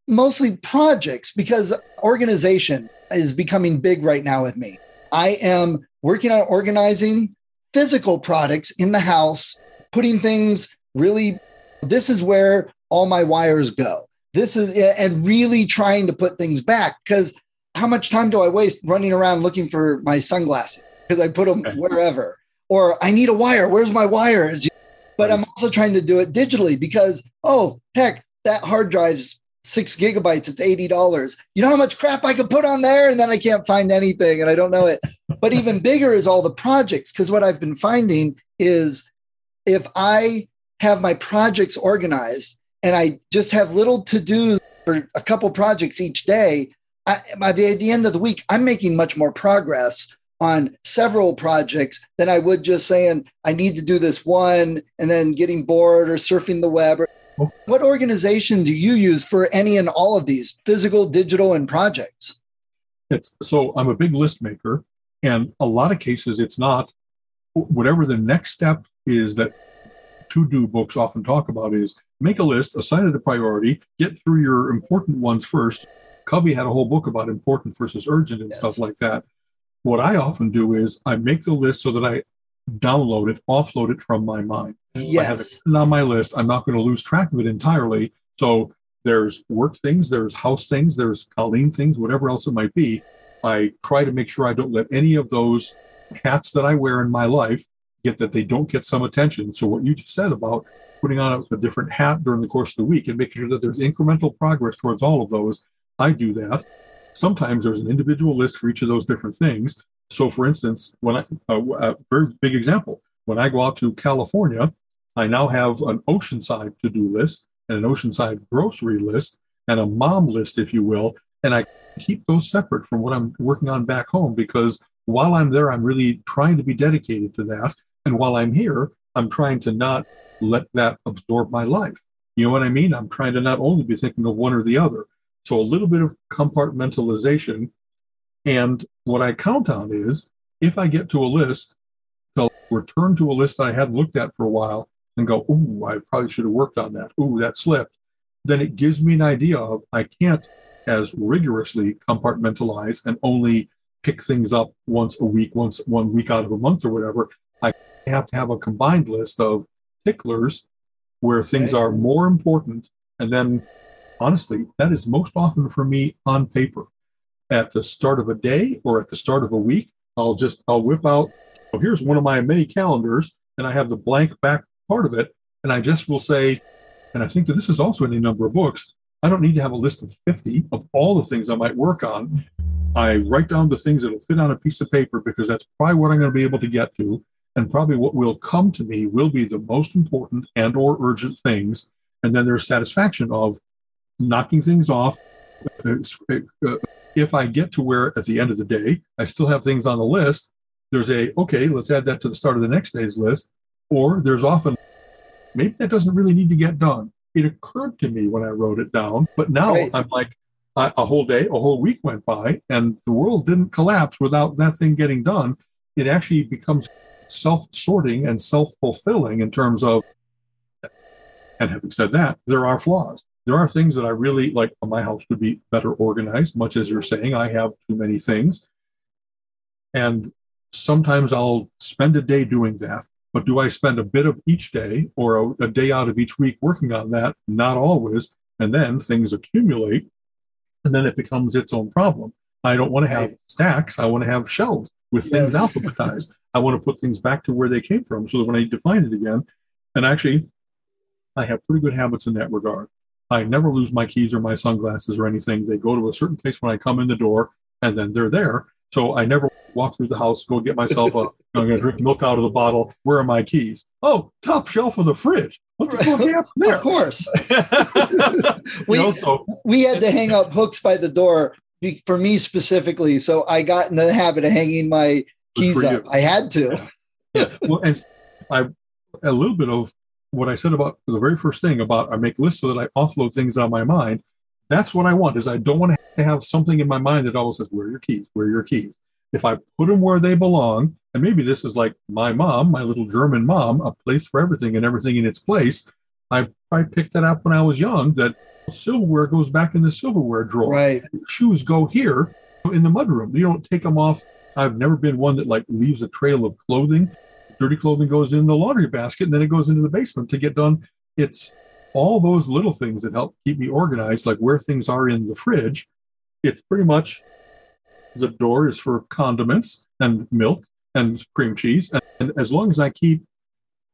mostly projects because organization is becoming big right now with me. I am working on organizing physical products in the house, putting things really, this is where all my wires go. This is, and really trying to put things back because how much time do I waste running around looking for my sunglasses? Because I put them wherever. Or I need a wire. Where's my wire? But I'm also trying to do it digitally because, oh, heck, that hard drive's six gigabytes, it's $80. You know how much crap I could put on there? And then I can't find anything and I don't know it. But even bigger is all the projects. Because what I've been finding is if I have my projects organized and I just have little to do for a couple projects each day, I, by the, the end of the week, I'm making much more progress on several projects than I would just saying, I need to do this one and then getting bored or surfing the web. What organization do you use for any and all of these physical, digital, and projects? It's so I'm a big list maker, and a lot of cases it's not whatever the next step is that to do books often talk about is make a list, assign it a priority, get through your important ones first. Covey had a whole book about important versus urgent and yes. stuff like that. What I often do is I make the list so that I download it, offload it from my mind. Yes. I have it on my list. I'm not going to lose track of it entirely. So there's work things, there's house things, there's Colleen things, whatever else it might be. I try to make sure I don't let any of those hats that I wear in my life get that they don't get some attention. So what you just said about putting on a, a different hat during the course of the week and making sure that there's incremental progress towards all of those, I do that. Sometimes there's an individual list for each of those different things. So, for instance, when I, uh, a very big example, when I go out to California, I now have an Oceanside to do list and an Oceanside grocery list and a mom list, if you will. And I keep those separate from what I'm working on back home because while I'm there, I'm really trying to be dedicated to that. And while I'm here, I'm trying to not let that absorb my life. You know what I mean? I'm trying to not only be thinking of one or the other. So a little bit of compartmentalization. And what I count on is if I get to a list, to return to a list I hadn't looked at for a while and go, ooh, I probably should have worked on that. Ooh, that slipped. Then it gives me an idea of I can't as rigorously compartmentalize and only pick things up once a week, once one week out of a month or whatever. I have to have a combined list of ticklers where things are more important. And then, honestly, that is most often for me on paper. At the start of a day or at the start of a week, I'll just I'll whip out. Oh, here's one of my many calendars, and I have the blank back part of it, and I just will say, and I think that this is also in a number of books. I don't need to have a list of 50 of all the things I might work on. I write down the things that'll fit on a piece of paper because that's probably what I'm going to be able to get to. And probably what will come to me will be the most important and or urgent things. And then there's satisfaction of knocking things off. If I get to where at the end of the day, I still have things on the list, there's a, okay, let's add that to the start of the next day's list. Or there's often, maybe that doesn't really need to get done. It occurred to me when I wrote it down, but now right. I'm like, a whole day, a whole week went by, and the world didn't collapse without that thing getting done. It actually becomes self sorting and self fulfilling in terms of, and having said that, there are flaws. There are things that I really like. My house would be better organized, much as you're saying. I have too many things. And sometimes I'll spend a day doing that. But do I spend a bit of each day or a, a day out of each week working on that? Not always. And then things accumulate and then it becomes its own problem. I don't want to have stacks. I want to have shelves with yes. things alphabetized. I want to put things back to where they came from so that when I define it again, and actually, I have pretty good habits in that regard. I never lose my keys or my sunglasses or anything. They go to a certain place when I come in the door, and then they're there. So I never walk through the house, go get myself a, I'm going to drink milk out of the bottle. Where are my keys? Oh, top shelf of the fridge. What the right. fuck happened there? Of course. we, you know, so, we had to hang up hooks by the door for me specifically. So I got in the habit of hanging my keys up. I had to. yeah. Well, and I, a little bit of what I said about the very first thing about I make lists so that I offload things on my mind. That's what I want is I don't want to have something in my mind that always says, where are your keys? Where are your keys? If I put them where they belong, and maybe this is like my mom, my little German mom, a place for everything and everything in its place. I I picked that up when I was young. That silverware goes back in the silverware drawer. Right. Shoes go here in the mudroom. You don't take them off. I've never been one that like leaves a trail of clothing. Dirty clothing goes in the laundry basket and then it goes into the basement to get done. It's all those little things that help keep me organized, like where things are in the fridge. It's pretty much the door is for condiments and milk and cream cheese. And, and as long as I keep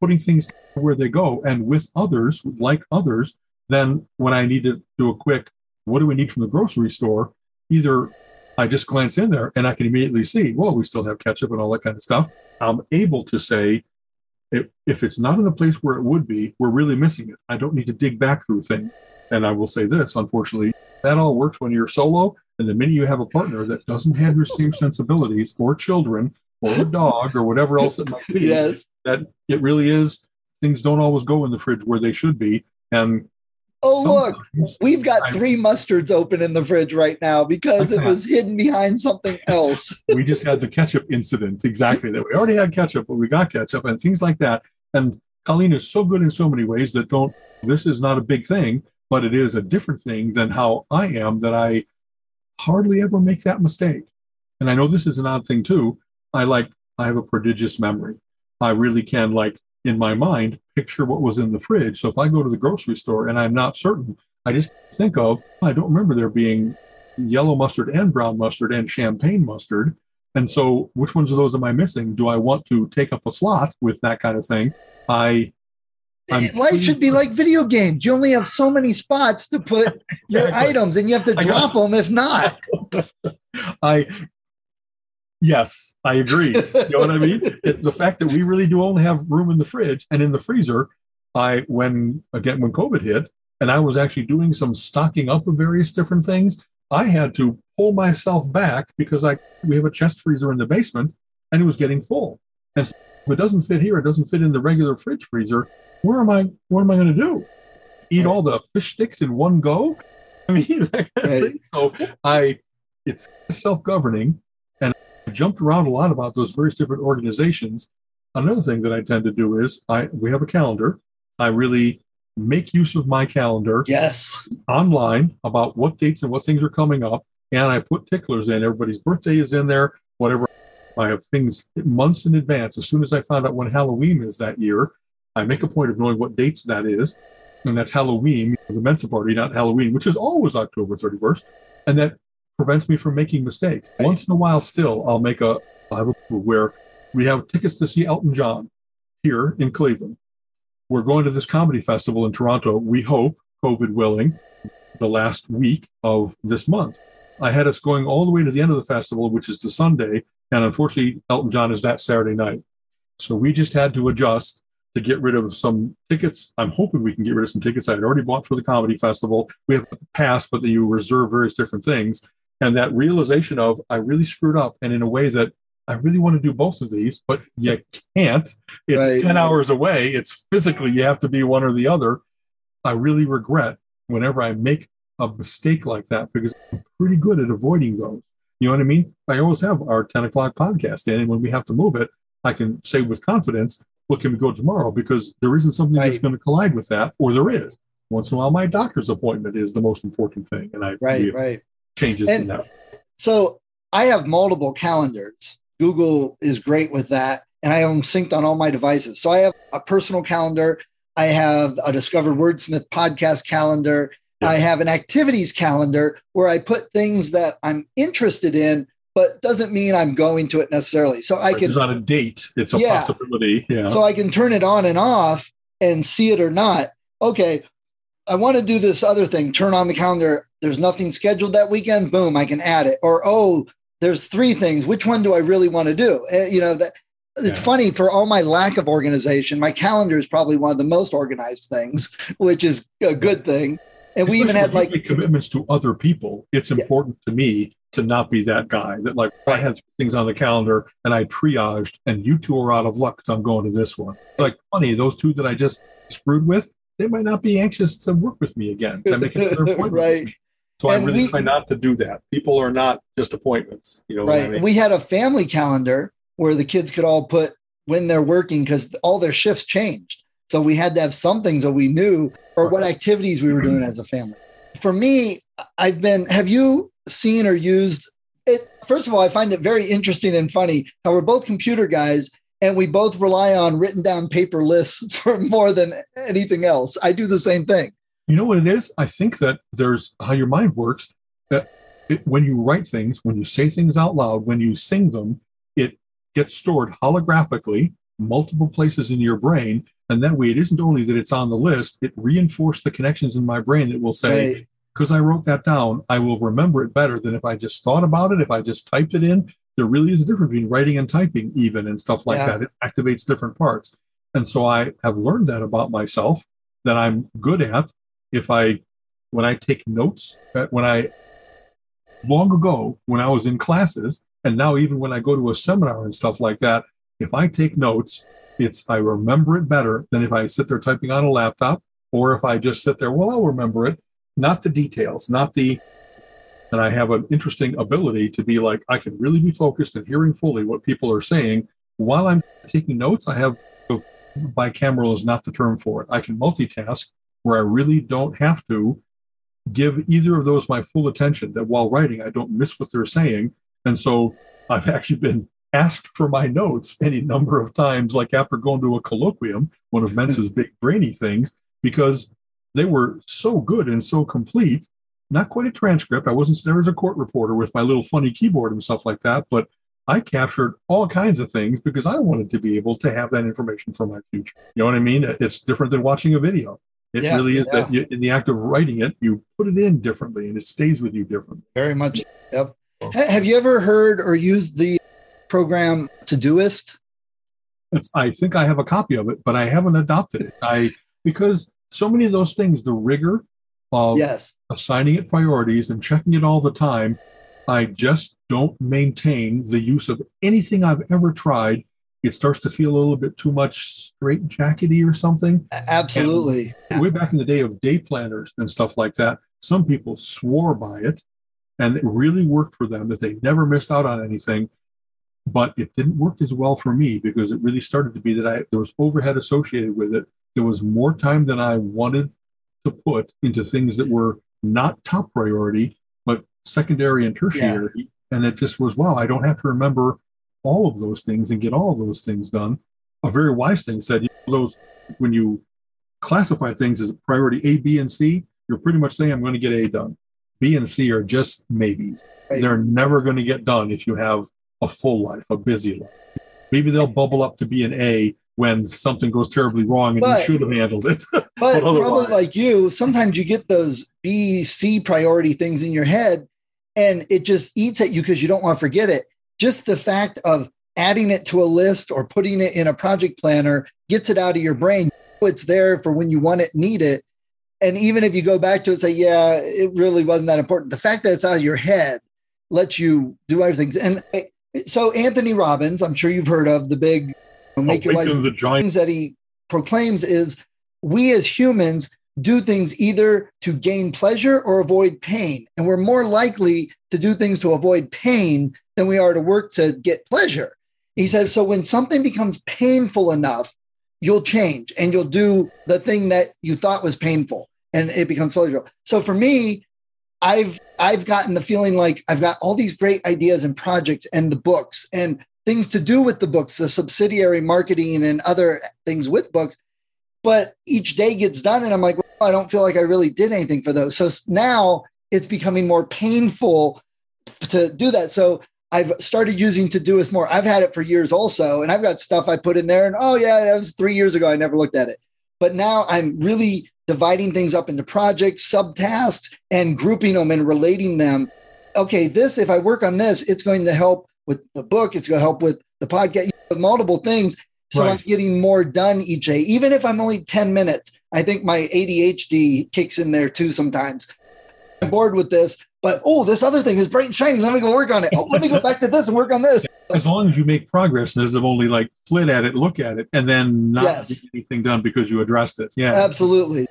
putting things where they go and with others, like others, then when I need to do a quick, what do we need from the grocery store? Either I just glance in there and I can immediately see, well, we still have ketchup and all that kind of stuff. I'm able to say, if, it's not in a place where it would be, we're really missing it. I don't need to dig back through things. And I will say this, unfortunately, that all works when you're solo. And the minute you have a partner that doesn't have your same sensibilities or children or a dog or whatever else it might be, Yes. that it really is, things don't always go in the fridge where they should be. And Oh, look, we've got three mustards open in the fridge right now because it was hidden behind something else. we just had the ketchup incident exactly that we already had ketchup but we got ketchup and things like that and colleen is so good in so many ways that don't this is not a big thing but it is a different thing than how i am that i hardly ever make that mistake and i know this is an odd thing too i like i have a prodigious memory i really can like in my mind picture what was in the fridge so if i go to the grocery store and i'm not certain i just think of i don't remember there being yellow mustard and brown mustard and champagne mustard. And so, which ones of those am I missing? Do I want to take up a slot with that kind of thing? I I'm Life should be like video games. You only have so many spots to put your Exactly. items, and you have to drop them if not. I yes, I agree. You know what I mean? It, the fact that we really do only have room in the fridge and in the freezer. I when again when COVID hit and I was actually doing some stocking up of various different things, I had to pull myself back because I we have a chest freezer in the basement and it was getting full. And so if it doesn't fit here, it doesn't fit in the regular fridge freezer. Where am I? What am I going to do? Eat all the fish sticks in one go? I mean, that kind of thing. So I, it's self-governing, and I jumped around a lot about those various different organizations. Another thing that I tend to do is I we have a calendar. I really make use of my calendar Yes. online about what dates and what things are coming up. And I put ticklers in. Everybody's birthday is in there, whatever. I have things months in advance. As soon as I find out when Halloween is that year, I make a point of knowing what dates that is. And that's Halloween, the Mensa party, not Halloween, which is always October 31st. And that prevents me from making mistakes. Once in a while, still, I'll make a, I have a where we have tickets to see Elton John here in Cleveland. We're going to this comedy festival in Toronto. We hope, COVID willing, the last week of this month. I had us going all the way to the end of the festival, which is the Sunday, and unfortunately, Elton John is that Saturday night. So we just had to adjust to get rid of some tickets. I'm hoping we can get rid of some tickets I had already bought for the comedy festival. We have a pass, but you reserve various different things. And that realization of I really screwed up, and in a way that I really want to do both of these, but you can't. It's Right. 10 hours away. It's physically, you have to be one or the other. I really regret whenever I make a mistake like that because I'm pretty good at avoiding those. You know what I mean? I always have our 10 o'clock podcast and when we have to move it, I can say with confidence, well, can we go tomorrow? Because there isn't something that's going to collide with that, or there is. Once in a while, my doctor's appointment is the most important thing, and I Right. Right. Changes And- in that. So I have multiple calendars. Google is great with that. And I have them synced on all my devices. So I have a personal calendar. I have a Discovered Wordsmith podcast calendar. I have an activities calendar where I put things that I'm interested in, but doesn't mean I'm going to it necessarily. So I Right, can It's not a date; it's a Yeah. possibility. Yeah. so I can turn it on and off and see it or not. Okay, I want to do this other thing. Turn on the calendar. There's nothing scheduled that weekend. Boom, I can add it. Or oh, there's three things. Which one do I really want to do? Eh, you know that. It's Yeah. funny for all my lack of organization. My calendar is probably one of the most organized things, which is a good thing. And we even Especially had like commitments to other people. It's Yeah. important to me to not be that guy that like I had things on the calendar and I triaged, and you two are out of luck because I'm going to this one. Like funny, those two that I just screwed with, they might not be anxious to work with me again. To make another appointment Right. So I really we- try not to do that. People are not just appointments. You know what I right. mean? We had a family calendar where the kids could all put when they're working because all their shifts changed. So we had to have some things that we knew or what activities we were doing mm-hmm. as a family. For me, I've been, have you seen or used it? First of all, I find it very interesting and funny how we're both computer guys and we both rely on written down paper lists for more than anything else. I do the same thing. You know what it is? I think that there's how your mind works. That it, when you write things, when you say things out loud, when you sing them, it gets stored holographically multiple places in your brain. And that way, it isn't only that it's on the list, it reinforced the connections in my brain that will say, because right. I wrote that down, I will remember it better than if I just thought about it, if I just typed it in. There really is a difference between writing and typing, even and stuff like yeah. that. It activates different parts. And so I have learned that about myself that I'm good at if I, when I take notes, that when I, long ago, when I was in classes, and now even when I go to a seminar and stuff like that, if I take notes, it's I remember it better than if I sit there typing on a laptop or if I just sit there, well, I'll remember it, not the details, not the and I have an interesting ability to be like I can really be focused and hearing fully what people are saying while I'm taking notes. I have bicameral is not the term for it. I can multitask where I really don't have to give either of those my full attention. That while writing, I don't miss what they're saying, and so I've actually been asked for my notes any number of times, like after going to a colloquium, one of Mensa's big brainy things, because they were so good and so complete. Not quite a transcript. I wasn't there as a court reporter with my little funny keyboard and stuff like that, but I captured all kinds of things because I wanted to be able to have that information for my future. You know what I mean? It's different than watching a video. It yeah, really is yeah. that you, in the act of writing it, you put it in differently and it stays with you differently. Very much. Yep. Have you ever heard or used the program Todoist? It's, I think I have a copy of it, but I haven't adopted it. I because so many of those things, the rigor of yes. assigning it priorities and checking it all the time, I just don't maintain the use of anything I've ever tried. It starts to feel a little bit too much straight jackety or something. Absolutely. And way back in the day of day planners and stuff like that, some people swore by it and it really worked for them that they never missed out on anything but it didn't work as well for me because it really started to be that I there was overhead associated with it. There was more time than I wanted to put into things that were not top priority, but secondary and tertiary. Yeah. And it just was, wow, I don't have to remember all of those things and get all of those things done. A very wise thing said, you know, those when you classify things as priority A, B, and C, you're pretty much saying I'm going to get A done. B and C are just maybes. Right. They're never going to get done if you have a full life, a busy life. Maybe they'll bubble up to be an A when something goes terribly wrong and but, you should have handled it. but, but probably like you, sometimes you get those B, C priority things in your head and it just eats at you because you don't want to forget it. Just the fact of adding it to a list or putting it in a project planner gets it out of your brain. It's there for when you want it, need it. And even if you go back to it, say, yeah, it really wasn't that important. The fact that it's out of your head lets you do other things. And eh, so Anthony Robbins, I'm sure you've heard of the big make your life the giant. things that he proclaims is we as humans do things either to gain pleasure or avoid pain. And we're more likely to do things to avoid pain than we are to work to get pleasure. He says, so when something becomes painful enough, you'll change and you'll do the thing that you thought was painful and it becomes pleasurable. So for me, I've I've gotten the feeling like I've got all these great ideas and projects and the books and things to do with the books, the subsidiary marketing and other things with books. But each day gets done, and I'm like, well, I don't feel like I really did anything for those. So now it's becoming more painful to do that. So I've started using Todoist more. I've had it for years also, and I've got stuff I put in there, and oh yeah, that was three years ago. I never looked at it, but now I'm really dividing things up into projects, subtasks, and grouping them and relating them. Okay, this, if I work on this, it's going to help with the book, it's going to help with the podcast, multiple things. So right. I'm getting more done each day, even if I'm only 10 minutes. I think my ADHD kicks in there too sometimes. I'm bored with this, but oh, this other thing is bright and shiny. Let me go work on it. Oh, let me go back to this and work on this. As long as you make progress, instead of only like flit at it, look at it, and then not yes. get anything done because you addressed it. Yeah, absolutely.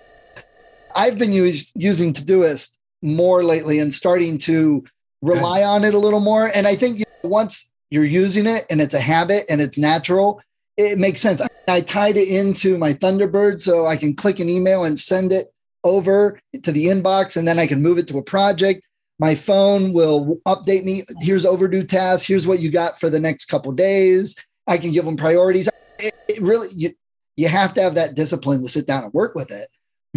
I've been use, using Todoist more lately and starting to rely on it a little more. And I think you know, once you're using it and it's a habit and it's natural, it makes sense. I tied it into my Thunderbird so I can click an email and send it over to the inbox and then I can move it to a project. My phone will update me. Here's overdue tasks. Here's what you got for the next couple days. I can give them priorities. It, it really, you, you have to have that discipline to sit down and work with it.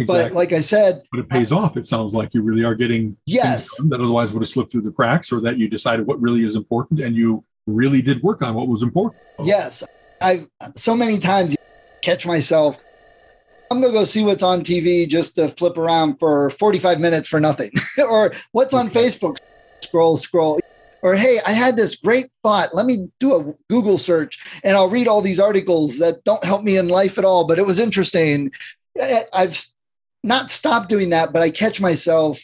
Exactly. But like I said, but it pays off. It sounds like you really are getting yes that otherwise would have slipped through the cracks, or that you decided what really is important and you really did work on what was important. Yes, I've so many times catch myself. I'm gonna go see what's on TV just to flip around for 45 minutes for nothing, or what's on Facebook. Scroll, scroll, or hey, I had this great thought. Let me do a Google search, and I'll read all these articles that don't help me in life at all, but it was interesting. Eh, I've not stop doing that, but I catch myself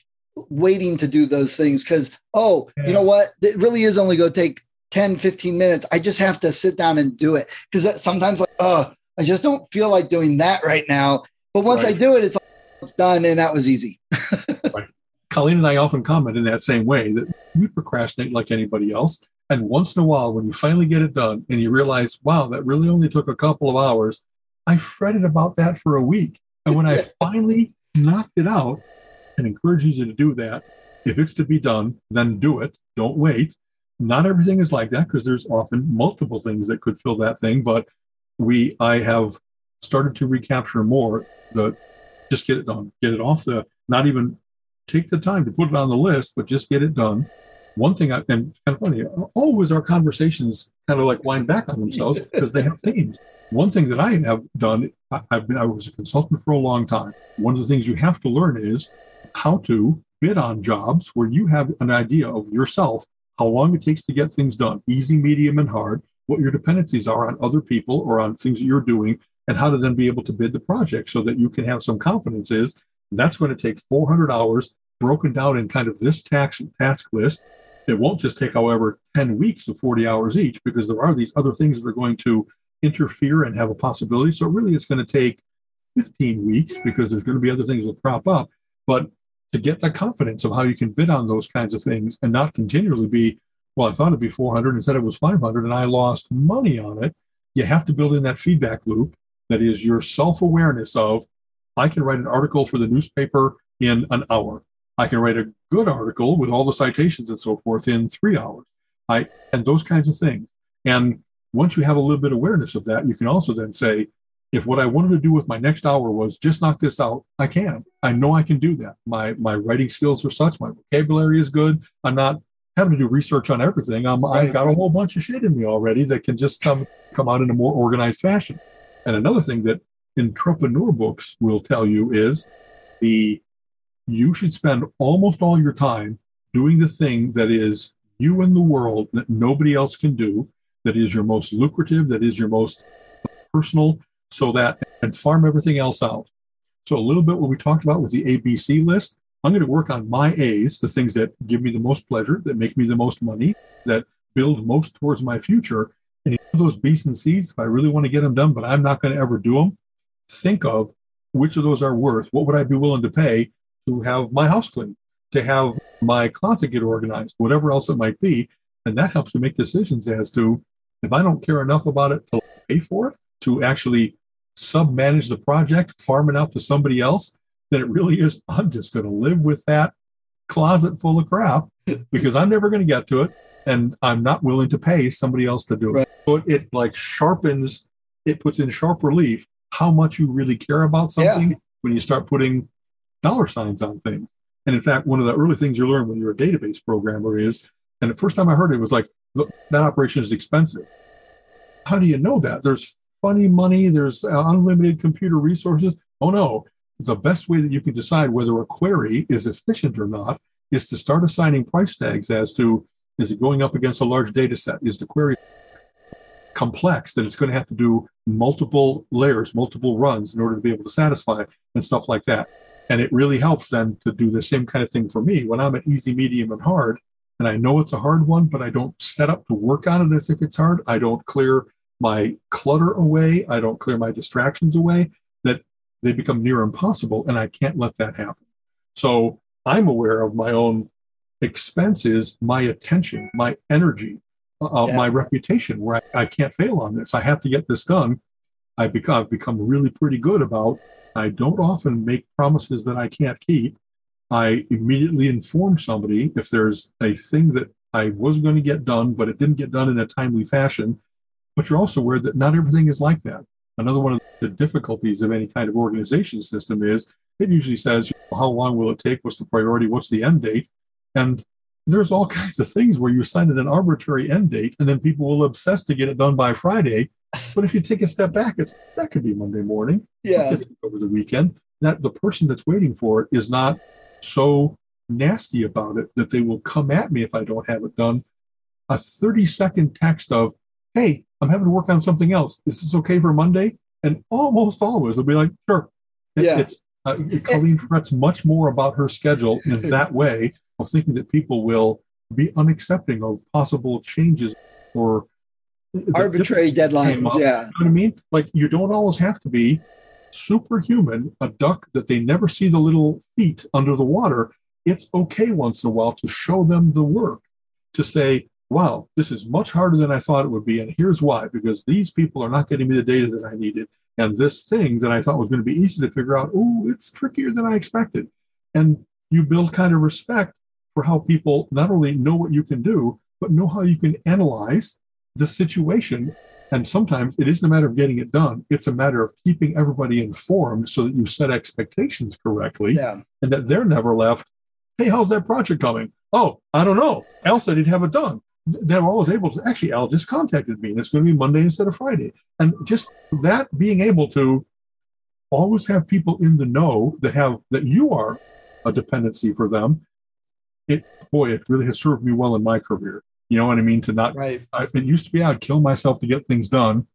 waiting to do those things because oh, yeah. you know what? It really is only going to take 10, 15 minutes. I just have to sit down and do it. Because sometimes, like, oh, I just don't feel like doing that right now. But once right. I do it, it's, like, it's done and that was easy. right. Colleen and I often comment in that same way that we procrastinate like anybody else. And once in a while, when you finally get it done and you realize, wow, that really only took a couple of hours, I fretted about that for a week. And when I finally knocked it out and encourage you to do that, if it's to be done, then do it. Don't wait. Not everything is like that because there's often multiple things that could fill that thing. But we, I have started to recapture more the just get it done, get it off the, not even take the time to put it on the list, but just get it done. One thing, I, and kind of funny, always our conversations kind of like wind back on themselves because they have themes. One thing that I have done, I, I've been, I was a consultant for a long time. One of the things you have to learn is how to bid on jobs where you have an idea of yourself how long it takes to get things done, easy, medium, and hard, what your dependencies are on other people or on things that you're doing, and how to then be able to bid the project so that you can have some confidence is that's going to take 400 hours broken down in kind of this tax task list. It won't just take, however, 10 weeks of 40 hours each because there are these other things that are going to interfere and have a possibility. So really it's going to take 15 weeks because there's going to be other things that crop up. But to get the confidence of how you can bid on those kinds of things and not continually be, well, I thought it'd be 400 and said it was 500 and I lost money on it. You have to build in that feedback loop that is your self awareness of, I can write an article for the newspaper in an hour. I can write a good article with all the citations and so forth in three hours. I, and those kinds of things. And once you have a little bit of awareness of that, you can also then say, if what I wanted to do with my next hour was just knock this out, I can. I know I can do that. My my writing skills are such, my vocabulary is good. I'm not having to do research on everything. I'm, right. I've got a whole bunch of shit in me already that can just come come out in a more organized fashion. And another thing that entrepreneur books will tell you is the you should spend almost all your time doing the thing that is you in the world that nobody else can do, that is your most lucrative, that is your most personal, so that and farm everything else out. So a little bit what we talked about with the ABC list. I'm going to work on my A's, the things that give me the most pleasure, that make me the most money, that build most towards my future. And those B's and C's, if I really want to get them done, but I'm not going to ever do them, think of which of those are worth. What would I be willing to pay to have my house cleaned, to have my closet get organized, whatever else it might be? And that helps me make decisions as to if I don't care enough about it to pay for it, to actually sub manage the project, farm it out to somebody else, then it really is, I'm just going to live with that closet full of crap because I'm never going to get to it. And I'm not willing to pay somebody else to do it. Right. So it, it, like sharpens, it puts in sharp relief how much you really care about something yeah. when you start putting dollar signs on things. And in fact, one of the early things you learn when you're a database programmer is, and the first time I heard it was like, that operation is expensive. How do you know that? There's funny money, there's unlimited computer resources. Oh no, the best way that you can decide whether a query is efficient or not is to start assigning price tags as to is it going up against a large data set? Is the query complex that it's going to have to do multiple layers, multiple runs in order to be able to satisfy and stuff like that. And it really helps then to do the same kind of thing for me when I'm at easy, medium, and hard. And I know it's a hard one, but I don't set up to work on it as if it's hard. I don't clear my clutter away, I don't clear my distractions away, that they become near impossible. And I can't let that happen. So I'm aware of my own expenses, my attention, my energy. Uh, Yeah. my reputation where I, I can't fail on this. I have to get this done. I become, I've become really pretty good about. I don't often make promises that I can't keep. I immediately inform somebody if there's a thing that I was going to get done, but it didn't get done in a timely fashion. But you're also aware that not everything is like that. Another one of the difficulties of any kind of organization system is it usually says how long will it take, what's the priority, what's the end date, and there's all kinds of things where you assign it an arbitrary end date, and then people will obsess to get it done by Friday. But if you take a step back, it's that could be Monday morning, Yeah. it could be over the weekend. That the person that's waiting for it is not so nasty about it that they will come at me if I don't have it done. A 30 second text of, "Hey, I'm having to work on something else. Is this okay for Monday?" And almost always they'll be like, "Sure." It- Yeah. It's uh, Colleen frets much more about her schedule in that way thinking that people will be unaccepting of possible changes or Arbitrary deadlines. up. Yeah. you know what I mean? Like you don't always have to be superhuman, a duck that they never see the little feet under the water. It's okay once in a while to show them the work, to say, wow, this is much harder than I thought it would be. And here's why because these people are not getting me the data that I needed. And this thing that I thought was going to be easy to figure out, oh, it's trickier than I expected. And you build kind of respect for how people not only know what you can do, but know how you can analyze the situation and sometimes it isn't a matter of getting it done. It's a matter of keeping everybody informed so that you set expectations correctly Yeah. and that they're never left. Hey, how's that project coming? Oh, I don't know. Al said he'd have it done. They're always able to. Actually, Al just contacted me and it's going to be Monday instead of Friday. And just that being able to always have people in the know that have that you are a dependency for them. It boy, it really has served me well in my career. You know what I mean? To not Right. I, it used to be I'd kill myself to get things done.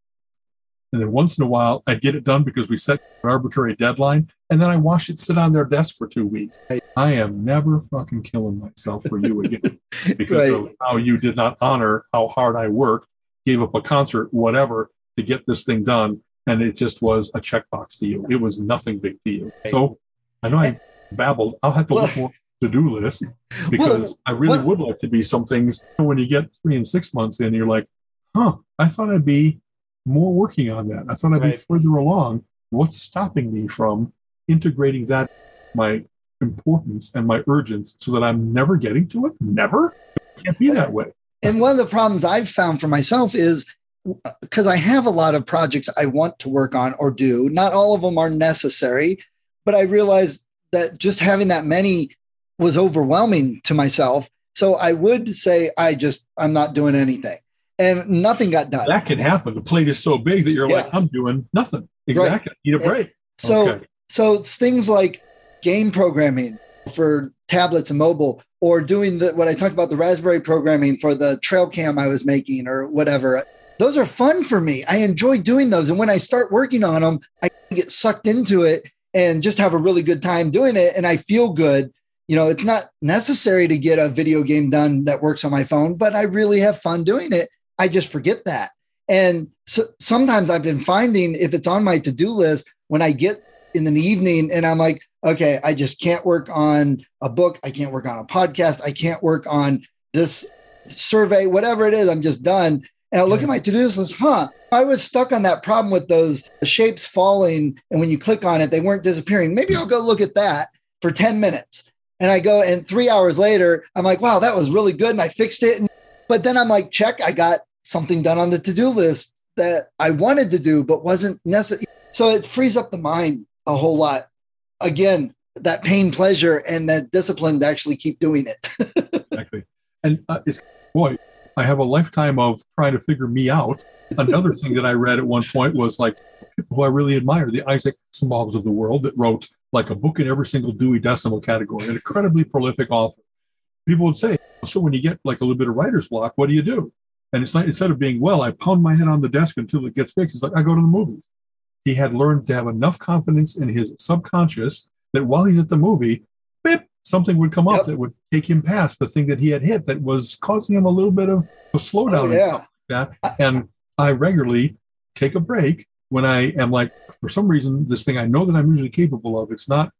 And then once in a while, I'd get it done because we set an arbitrary deadline. And then I watch it sit on their desk for two weeks. Right. I am never fucking killing myself for you again because Right. of how you did not honor how hard I worked, gave up a concert, whatever, to get this thing done. And it just was a checkbox to you. It was nothing big to you. So I know I babbled. I'll have to look more to do list because I really well- would like to be some things. So when you get three and six months in, you're like, huh, I thought I'd be more working on that. I thought I'd be further along. What's stopping me from integrating that, my importance and my urgence, so that I'm never getting to it? Never? It can't be that way. And one of the problems I've found for myself is because I have a lot of projects I want to work on or do. Not all of them are necessary, but I realized that just having that many was overwhelming to myself. So I would say I just I'm not doing anything, and nothing got done. That can happen. The plate is so big that you're like, I'm doing nothing. Exactly. Need a break. So Okay. so it's things like game programming for tablets and mobile, or doing the what I talked about the Raspberry programming for the trail cam I was making, or whatever. Those are fun for me. I enjoy doing those, and when I start working on them, I get sucked into it and just have a really good time doing it, and I feel good. You know, it's not necessary to get a video game done that works on my phone, but I really have fun doing it. I just forget that. And so sometimes I've been finding if it's on my to do list, when I get in the evening and I'm like, okay, I just can't work on a book. I can't work on a podcast. I can't work on this survey, whatever it is, I'm just done. And I look at my to do list list, huh? I was stuck on that problem with those shapes falling. And when you click on it, they weren't disappearing. Maybe I'll go look at that for 10 minutes. And I go, and three hours later, I'm like, wow, that was really good. And I fixed it. But then I'm like, check, I got something done on the to do list that I wanted to do, but wasn't necessary. So it frees up the mind a whole lot. Again, that pain pleasure and that discipline to actually keep doing it. exactly. And uh, it's boy, I have a lifetime of trying to figure me out. Another thing that I read at one point was like who I really admire, the Isaac Asimovs of the world, that wrote like a book in every single Dewey Decimal category, an incredibly prolific author. People would say, "So when you get like a little bit of writer's block, what do you do?" And it's like instead of being, "Well, I pound my head on the desk until it gets fixed," it's like I go to the movies. He had learned to have enough confidence in his subconscious that while he's at the movie, beep, something would come up that would take him past the thing that he had hit that was causing him a little bit of a slowdown Oh, and yeah. stuff like that. And I regularly take a break when I am like, for some reason, this thing I know that I'm usually capable of, it's not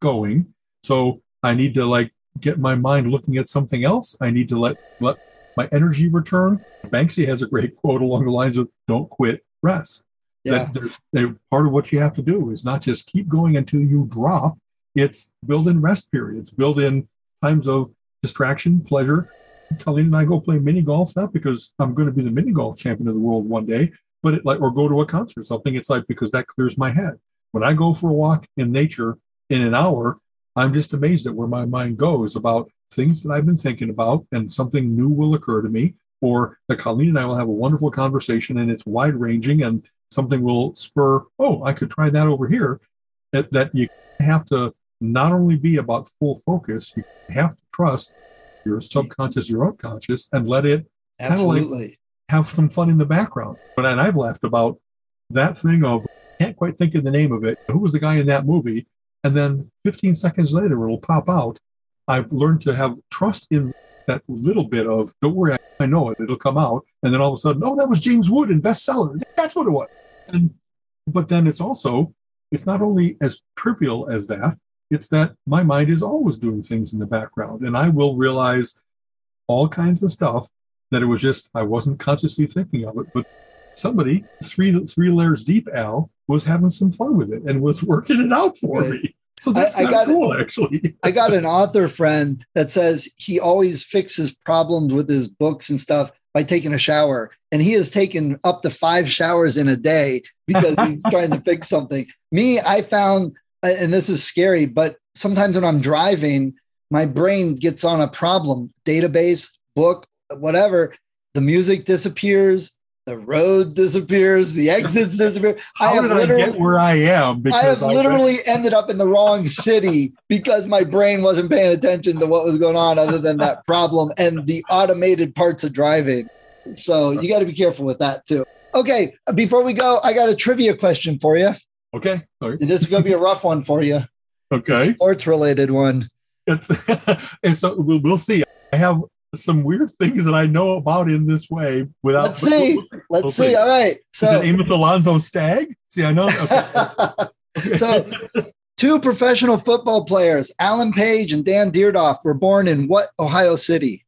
going. So I need to like get my mind looking at something else. I need to let let my energy return. Banksy has a great quote along the lines of "Don't quit, rest." Yeah. That there's- part of what you have to do is not just keep going until you drop. It's build in rest periods, build in times of distraction, pleasure. Colleen and I go play mini golf not because I'm going to be the mini golf champion of the world one day, but it like or go to a concert or something. It's like because that clears my head. When I go for a walk in nature in an hour, I'm just amazed at where my mind goes about things that I've been thinking about, and something new will occur to me, or that Colleen and I will have a wonderful conversation, and it's wide ranging, and something will spur. Oh, I could try that over here. That that you have to not only be about full focus, you have to trust your subconscious, your unconscious, and let it Absolutely. Have some fun in the background. But and I've laughed about that thing of can't quite think of the name of it. Who was the guy in that movie? And then 15 seconds later, it'll pop out. I've learned to have trust in that little bit of don't worry, I- know it. It'll come out, and then all of a sudden, oh, that was James Wood in bestseller. That's what it was. And but then it's also it's not only as trivial as that. It's that my mind is always doing things in the background, and I will realize all kinds of stuff that it was just I wasn't consciously thinking of it, but somebody three three layers deep, Al, was having some fun with it and was working it out for Right. me. So that's I- I got cool, actually. I got an author friend that says he always fixes problems with his books and stuff by taking a shower. And he has taken up to five showers in a day because he's trying to fix something. Me, I found, uh, and this is scary, but sometimes when I'm driving, my brain gets on a problem database, book, whatever. The music disappears, the road disappears, the exits disappear. I How have did I literally get where I am? I have read- literally ended up in the wrong city because my brain wasn't paying attention to what was going on other than that problem and the automated parts of driving. So you got to be careful with that too. Okay, before we go, I got a trivia question for you. okay. Sorry. This is going to be a rough one for you. Okay. Sports related one. It's and so we'll, we'll see. I have some weird things that I know about in this way without. Let's see. we'll Let's see. see. All right. Is So, it Amos Alonzo Stagg? See, I know. Okay. so two professional football players, Alan Page and Dan Dierdorf, were born in what Ohio City?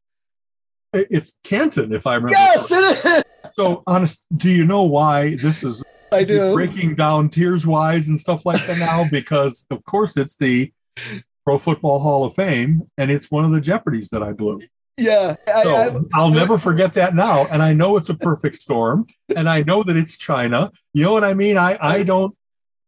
it's Canton, if I remember. Yes, it is. So, honest, do you know why this is I do. breaking down tears wise and stuff like that now? Because of course it's the Pro Football Hall of Fame, and it's one of the Jeopardies that I blew. Yeah. I- So I- I'll never forget that now. And I know it's a perfect storm, and I know that it's China. You know what I mean? I I don't.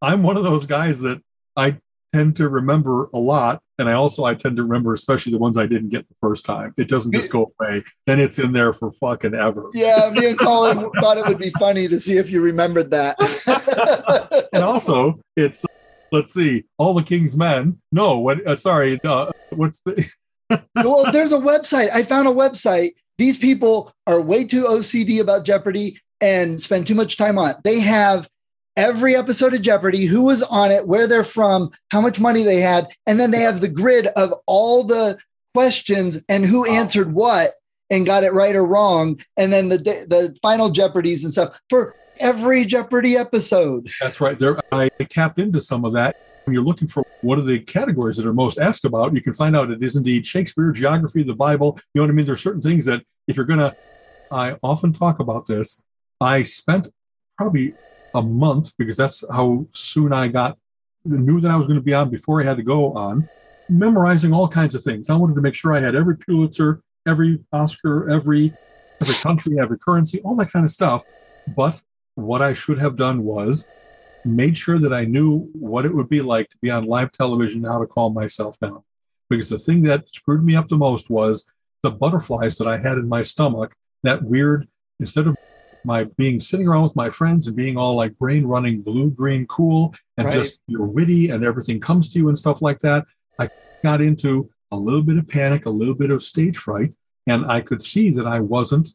I'm one of those guys that I tend to remember a lot, and I also I tend to remember especially the ones I didn't get the first time. It doesn't just go away; then it's in there for fucking ever. Yeah, me and Colin thought it would be funny to see if you remembered that. And also, it's let's see, all the King's Men. No, what? Uh, sorry, uh, what's the? Well, there's a website. I found a website. These people are way too OCD about Jeopardy and spend too much time on it. They have every episode of Jeopardy, who was on it, where they're from, how much money they had, and then they have the grid of all the questions and who Wow. answered what and got it right or wrong, and then the the final Jeopardies and stuff for every Jeopardy episode. That's right. There, I tapped into some of that. When you're looking for what are the categories that are most asked about, you can find out it is indeed Shakespeare, geography, the Bible. You know what I mean? There's certain things that if you're gonna, I often talk about this. I spent probably a month because that's how soon I got knew that I was going to be on before I had to go on, memorizing all kinds of things. I wanted to make sure I had every Pulitzer, every Oscar, every every country, every currency, all that kind of stuff. But what I should have done was made sure that I knew what it would be like to be on live television, how to calm myself down. Because the thing that screwed me up the most was the butterflies that I had in my stomach, that weird, instead of my being sitting around with my friends and being all like brain running blue, green, cool, and Right. just you're witty and everything comes to you and stuff like that, I got into a little bit of panic, a little bit of stage fright, and I could see that I wasn't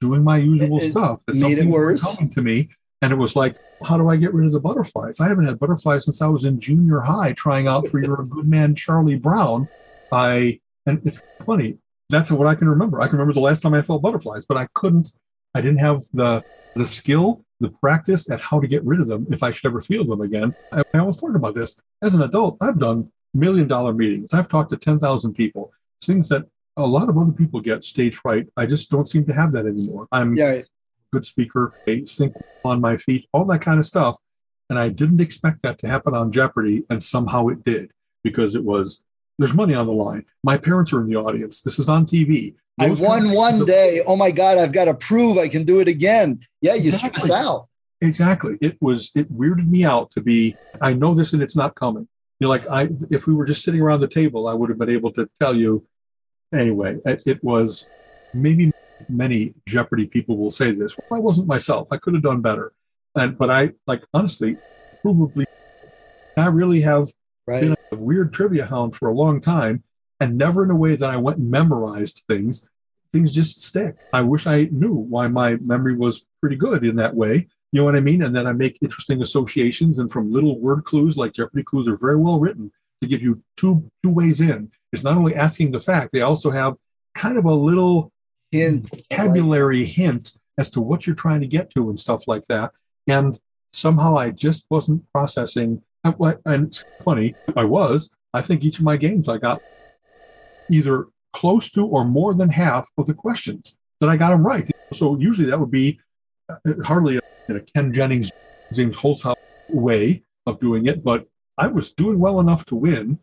doing my usual It- it stuff. That made it worse. Coming to me, and it was like, how do I get rid of the butterflies? I haven't had butterflies since I was in junior high, trying out for You're Good Man, Charlie Brown. I and it's funny. That's what I can remember. I can remember the last time I felt butterflies, but I couldn't. I didn't have the the skill, the practice at how to get rid of them if I should ever feel them again. I, I always talked about this as an adult. I've done million dollar meetings. I've talked to ten thousand people. Things that a lot of other people get stage fright. I just don't seem to have that anymore. I'm Yeah. a good speaker. I think on my feet, all that kind of stuff. And I didn't expect that to happen on Jeopardy, and somehow it did because it was there's money on the line. My parents are in the audience. This is on TV. I won one day. Oh my God, I've got to prove I can do it again. Yeah, you stress out. Exactly. It was it weirded me out to be I know this and it's not coming. You know, like I if we were just sitting around the table, I would have been able to tell you anyway. It, it was maybe many Jeopardy people will say this. Well, I wasn't myself. I could have done better. And but I like honestly, provably I really have Right. been a weird trivia hound for a long time and never in a way that I went and memorized things. Things just stick. I wish I knew why my memory was pretty good in that way. You know what I mean? And then I make interesting associations and from little word clues like Jeopardy clues are very well written to give you two two ways in. It's not only asking the fact, they also have kind of a little Hint. vocabulary hint as to what you're trying to get to and stuff like that. And somehow I just wasn't processing. And what- and it's funny, I was. I think each of my games I got either close to or more than half of the questions that I got them right. So usually that would be hardly a, in a Ken Jennings, James Holzhauer way of doing it, but I was doing well enough to win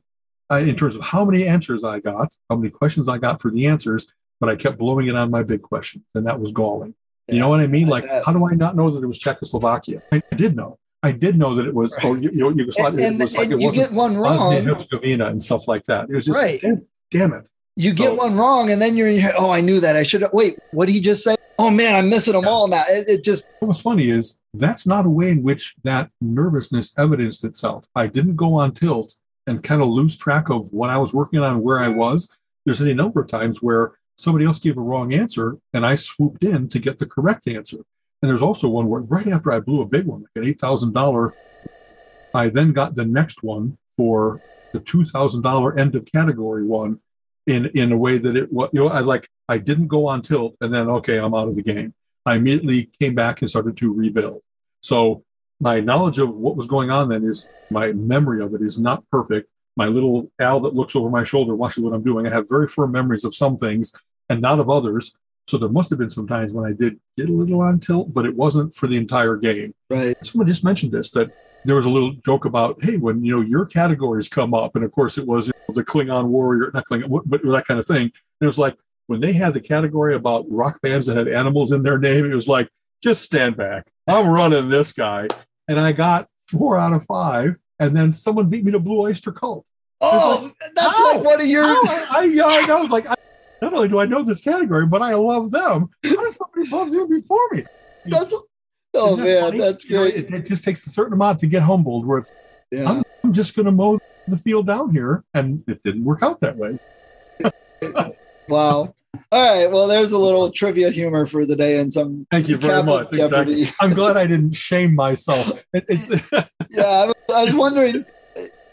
uh, in terms of how many answers I got, how many questions I got for the answers, but I kept blowing it on my big questions, and that was galling. You know what I mean? I Like, bet. how do I not know that it was Czechoslovakia? I, I did know. I did know that it was, oh, you, know, And, Yugoslavia. and, it was like and it you get one Bosnia wrong. Herzegovina and stuff like that. It was just, Right. damn, damn it. You So- get one wrong, and then you're in oh, I knew that. I should have. Wait, what did he just say? Oh man, I'm missing them Yeah. all now. It, it just What was funny is that's not a way in which that nervousness evidenced itself. I didn't go on tilt and kind of lose track of what I was working on, where I was. There's any number of times where somebody else gave a wrong answer and I swooped in to get the correct answer. And there's also one where right after I blew a big one, like an eight thousand dollar, I then got the next one for the two thousand dollar end of category one in in a way that it was you know I like I didn't go on tilt and then okay I'm out of the game. I immediately came back and started to rebuild. So my knowledge of what was going on then is my memory of it is not perfect. My little Al that looks over my shoulder watches what I'm doing. I have very firm memories of some things and not of others. So there must have been some times when I did get a little on tilt, but it wasn't for the entire game. right. Someone just mentioned this that there was a little joke about, hey, when you know your categories come up, and of course it was you know, the Klingon warrior, not Klingon, but that kind of thing. And it was like when they had the category about rock bands that had animals in their name, it was like, just stand back. I'm running this guy, and I got four out of five, and then someone beat me to Blue Oyster Cult. Oh, that's Ow! like one of your. Oh. I, I, yeah, I. I was like, I, not only do I know this category, but I love them. How did somebody buzz in before me? That's. Oh Isn't that man, funny? that's You know, great. it, it just takes a certain amount to get humbled where it's Yeah. I'm, I'm just going to mow the field down here. And it didn't work out that way. Wow. All right. Well, there's a little trivia humor for the day and some. Thank you very much. Exactly. I'm glad I didn't shame myself. It's, Yeah, I was, wondering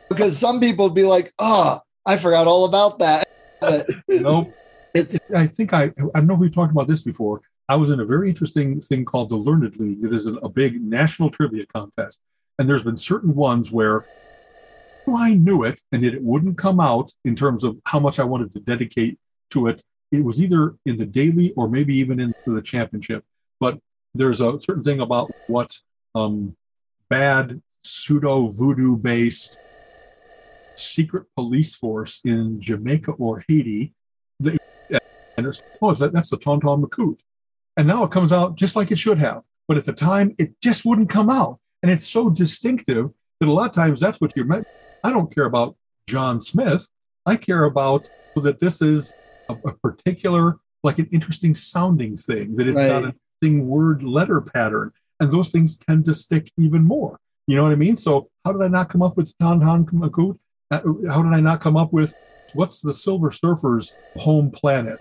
because some people would be like, "Oh, I forgot all about that." But nope. it, I think I, I don't know if we've talked about this before. I was in a very interesting thing called the Learned League. That is a, a big national trivia contest. And there's been certain ones where I knew it and yet it wouldn't come out in terms of how much I wanted to dedicate to it. It was either in the daily or maybe even into the championship. But there's a certain thing about what um, bad pseudo voodoo based secret police force in Jamaica or Haiti. And it's, oh, that, that's the Tonton Macoute. And now it comes out just like it should have. But at the time, it just wouldn't come out. And it's so distinctive that a lot of times that's what you're meant. I don't care about John Smith. I care about so that this is a, a particular, like an interesting sounding thing, that it's got a thing word letter pattern. And those things tend to stick even more. You know what I mean? So how did I not come up with Tonton Macoute? Uh, how did I not come up with what's the Silver Surfer's home planet?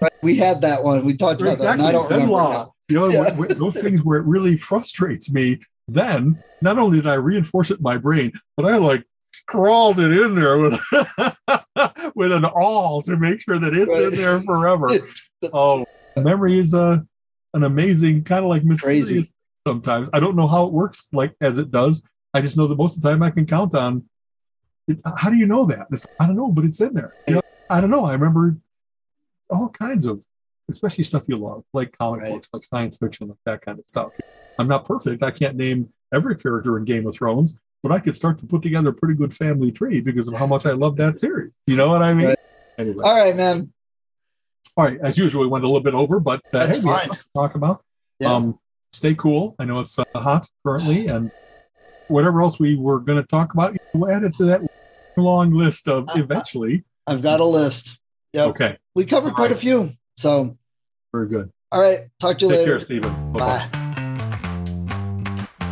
right, we had that one. We talked about that. And I don't remember. Zenn-La. now. You know, Yeah. those things where it really frustrates me. Then, not only did I reinforce it in my brain, but I like crawled it in there with with an awl to make sure that it's in there forever. Oh, memory is a an amazing kind of like mysterious Crazy. sometimes. I don't know how it works like as it does. I just know that most of the time I can count on. It, how do you know that? It's, I don't know, but it's in there. You know, I don't know. I remember all kinds of, especially stuff you love, like comic Right. books, like science fiction, like that kind of stuff. I'm not perfect. I can't name every character in Game of Thrones, but I could start to put together a pretty good family tree because of how much I love that series. You know what I mean? Right. Anyway, All right, man. all right. As usual, we went a little bit over, but uh, That's hey, fine. talk about. Yeah. Um, stay cool. I know it's uh, hot currently, and whatever else we were going to talk about, we'll add it to that long list of eventually. I've got a list. Yeah. Okay, We covered quite a few. So, very good. all right. Talk to you Take later. care, Stephen. Bye-bye. Bye.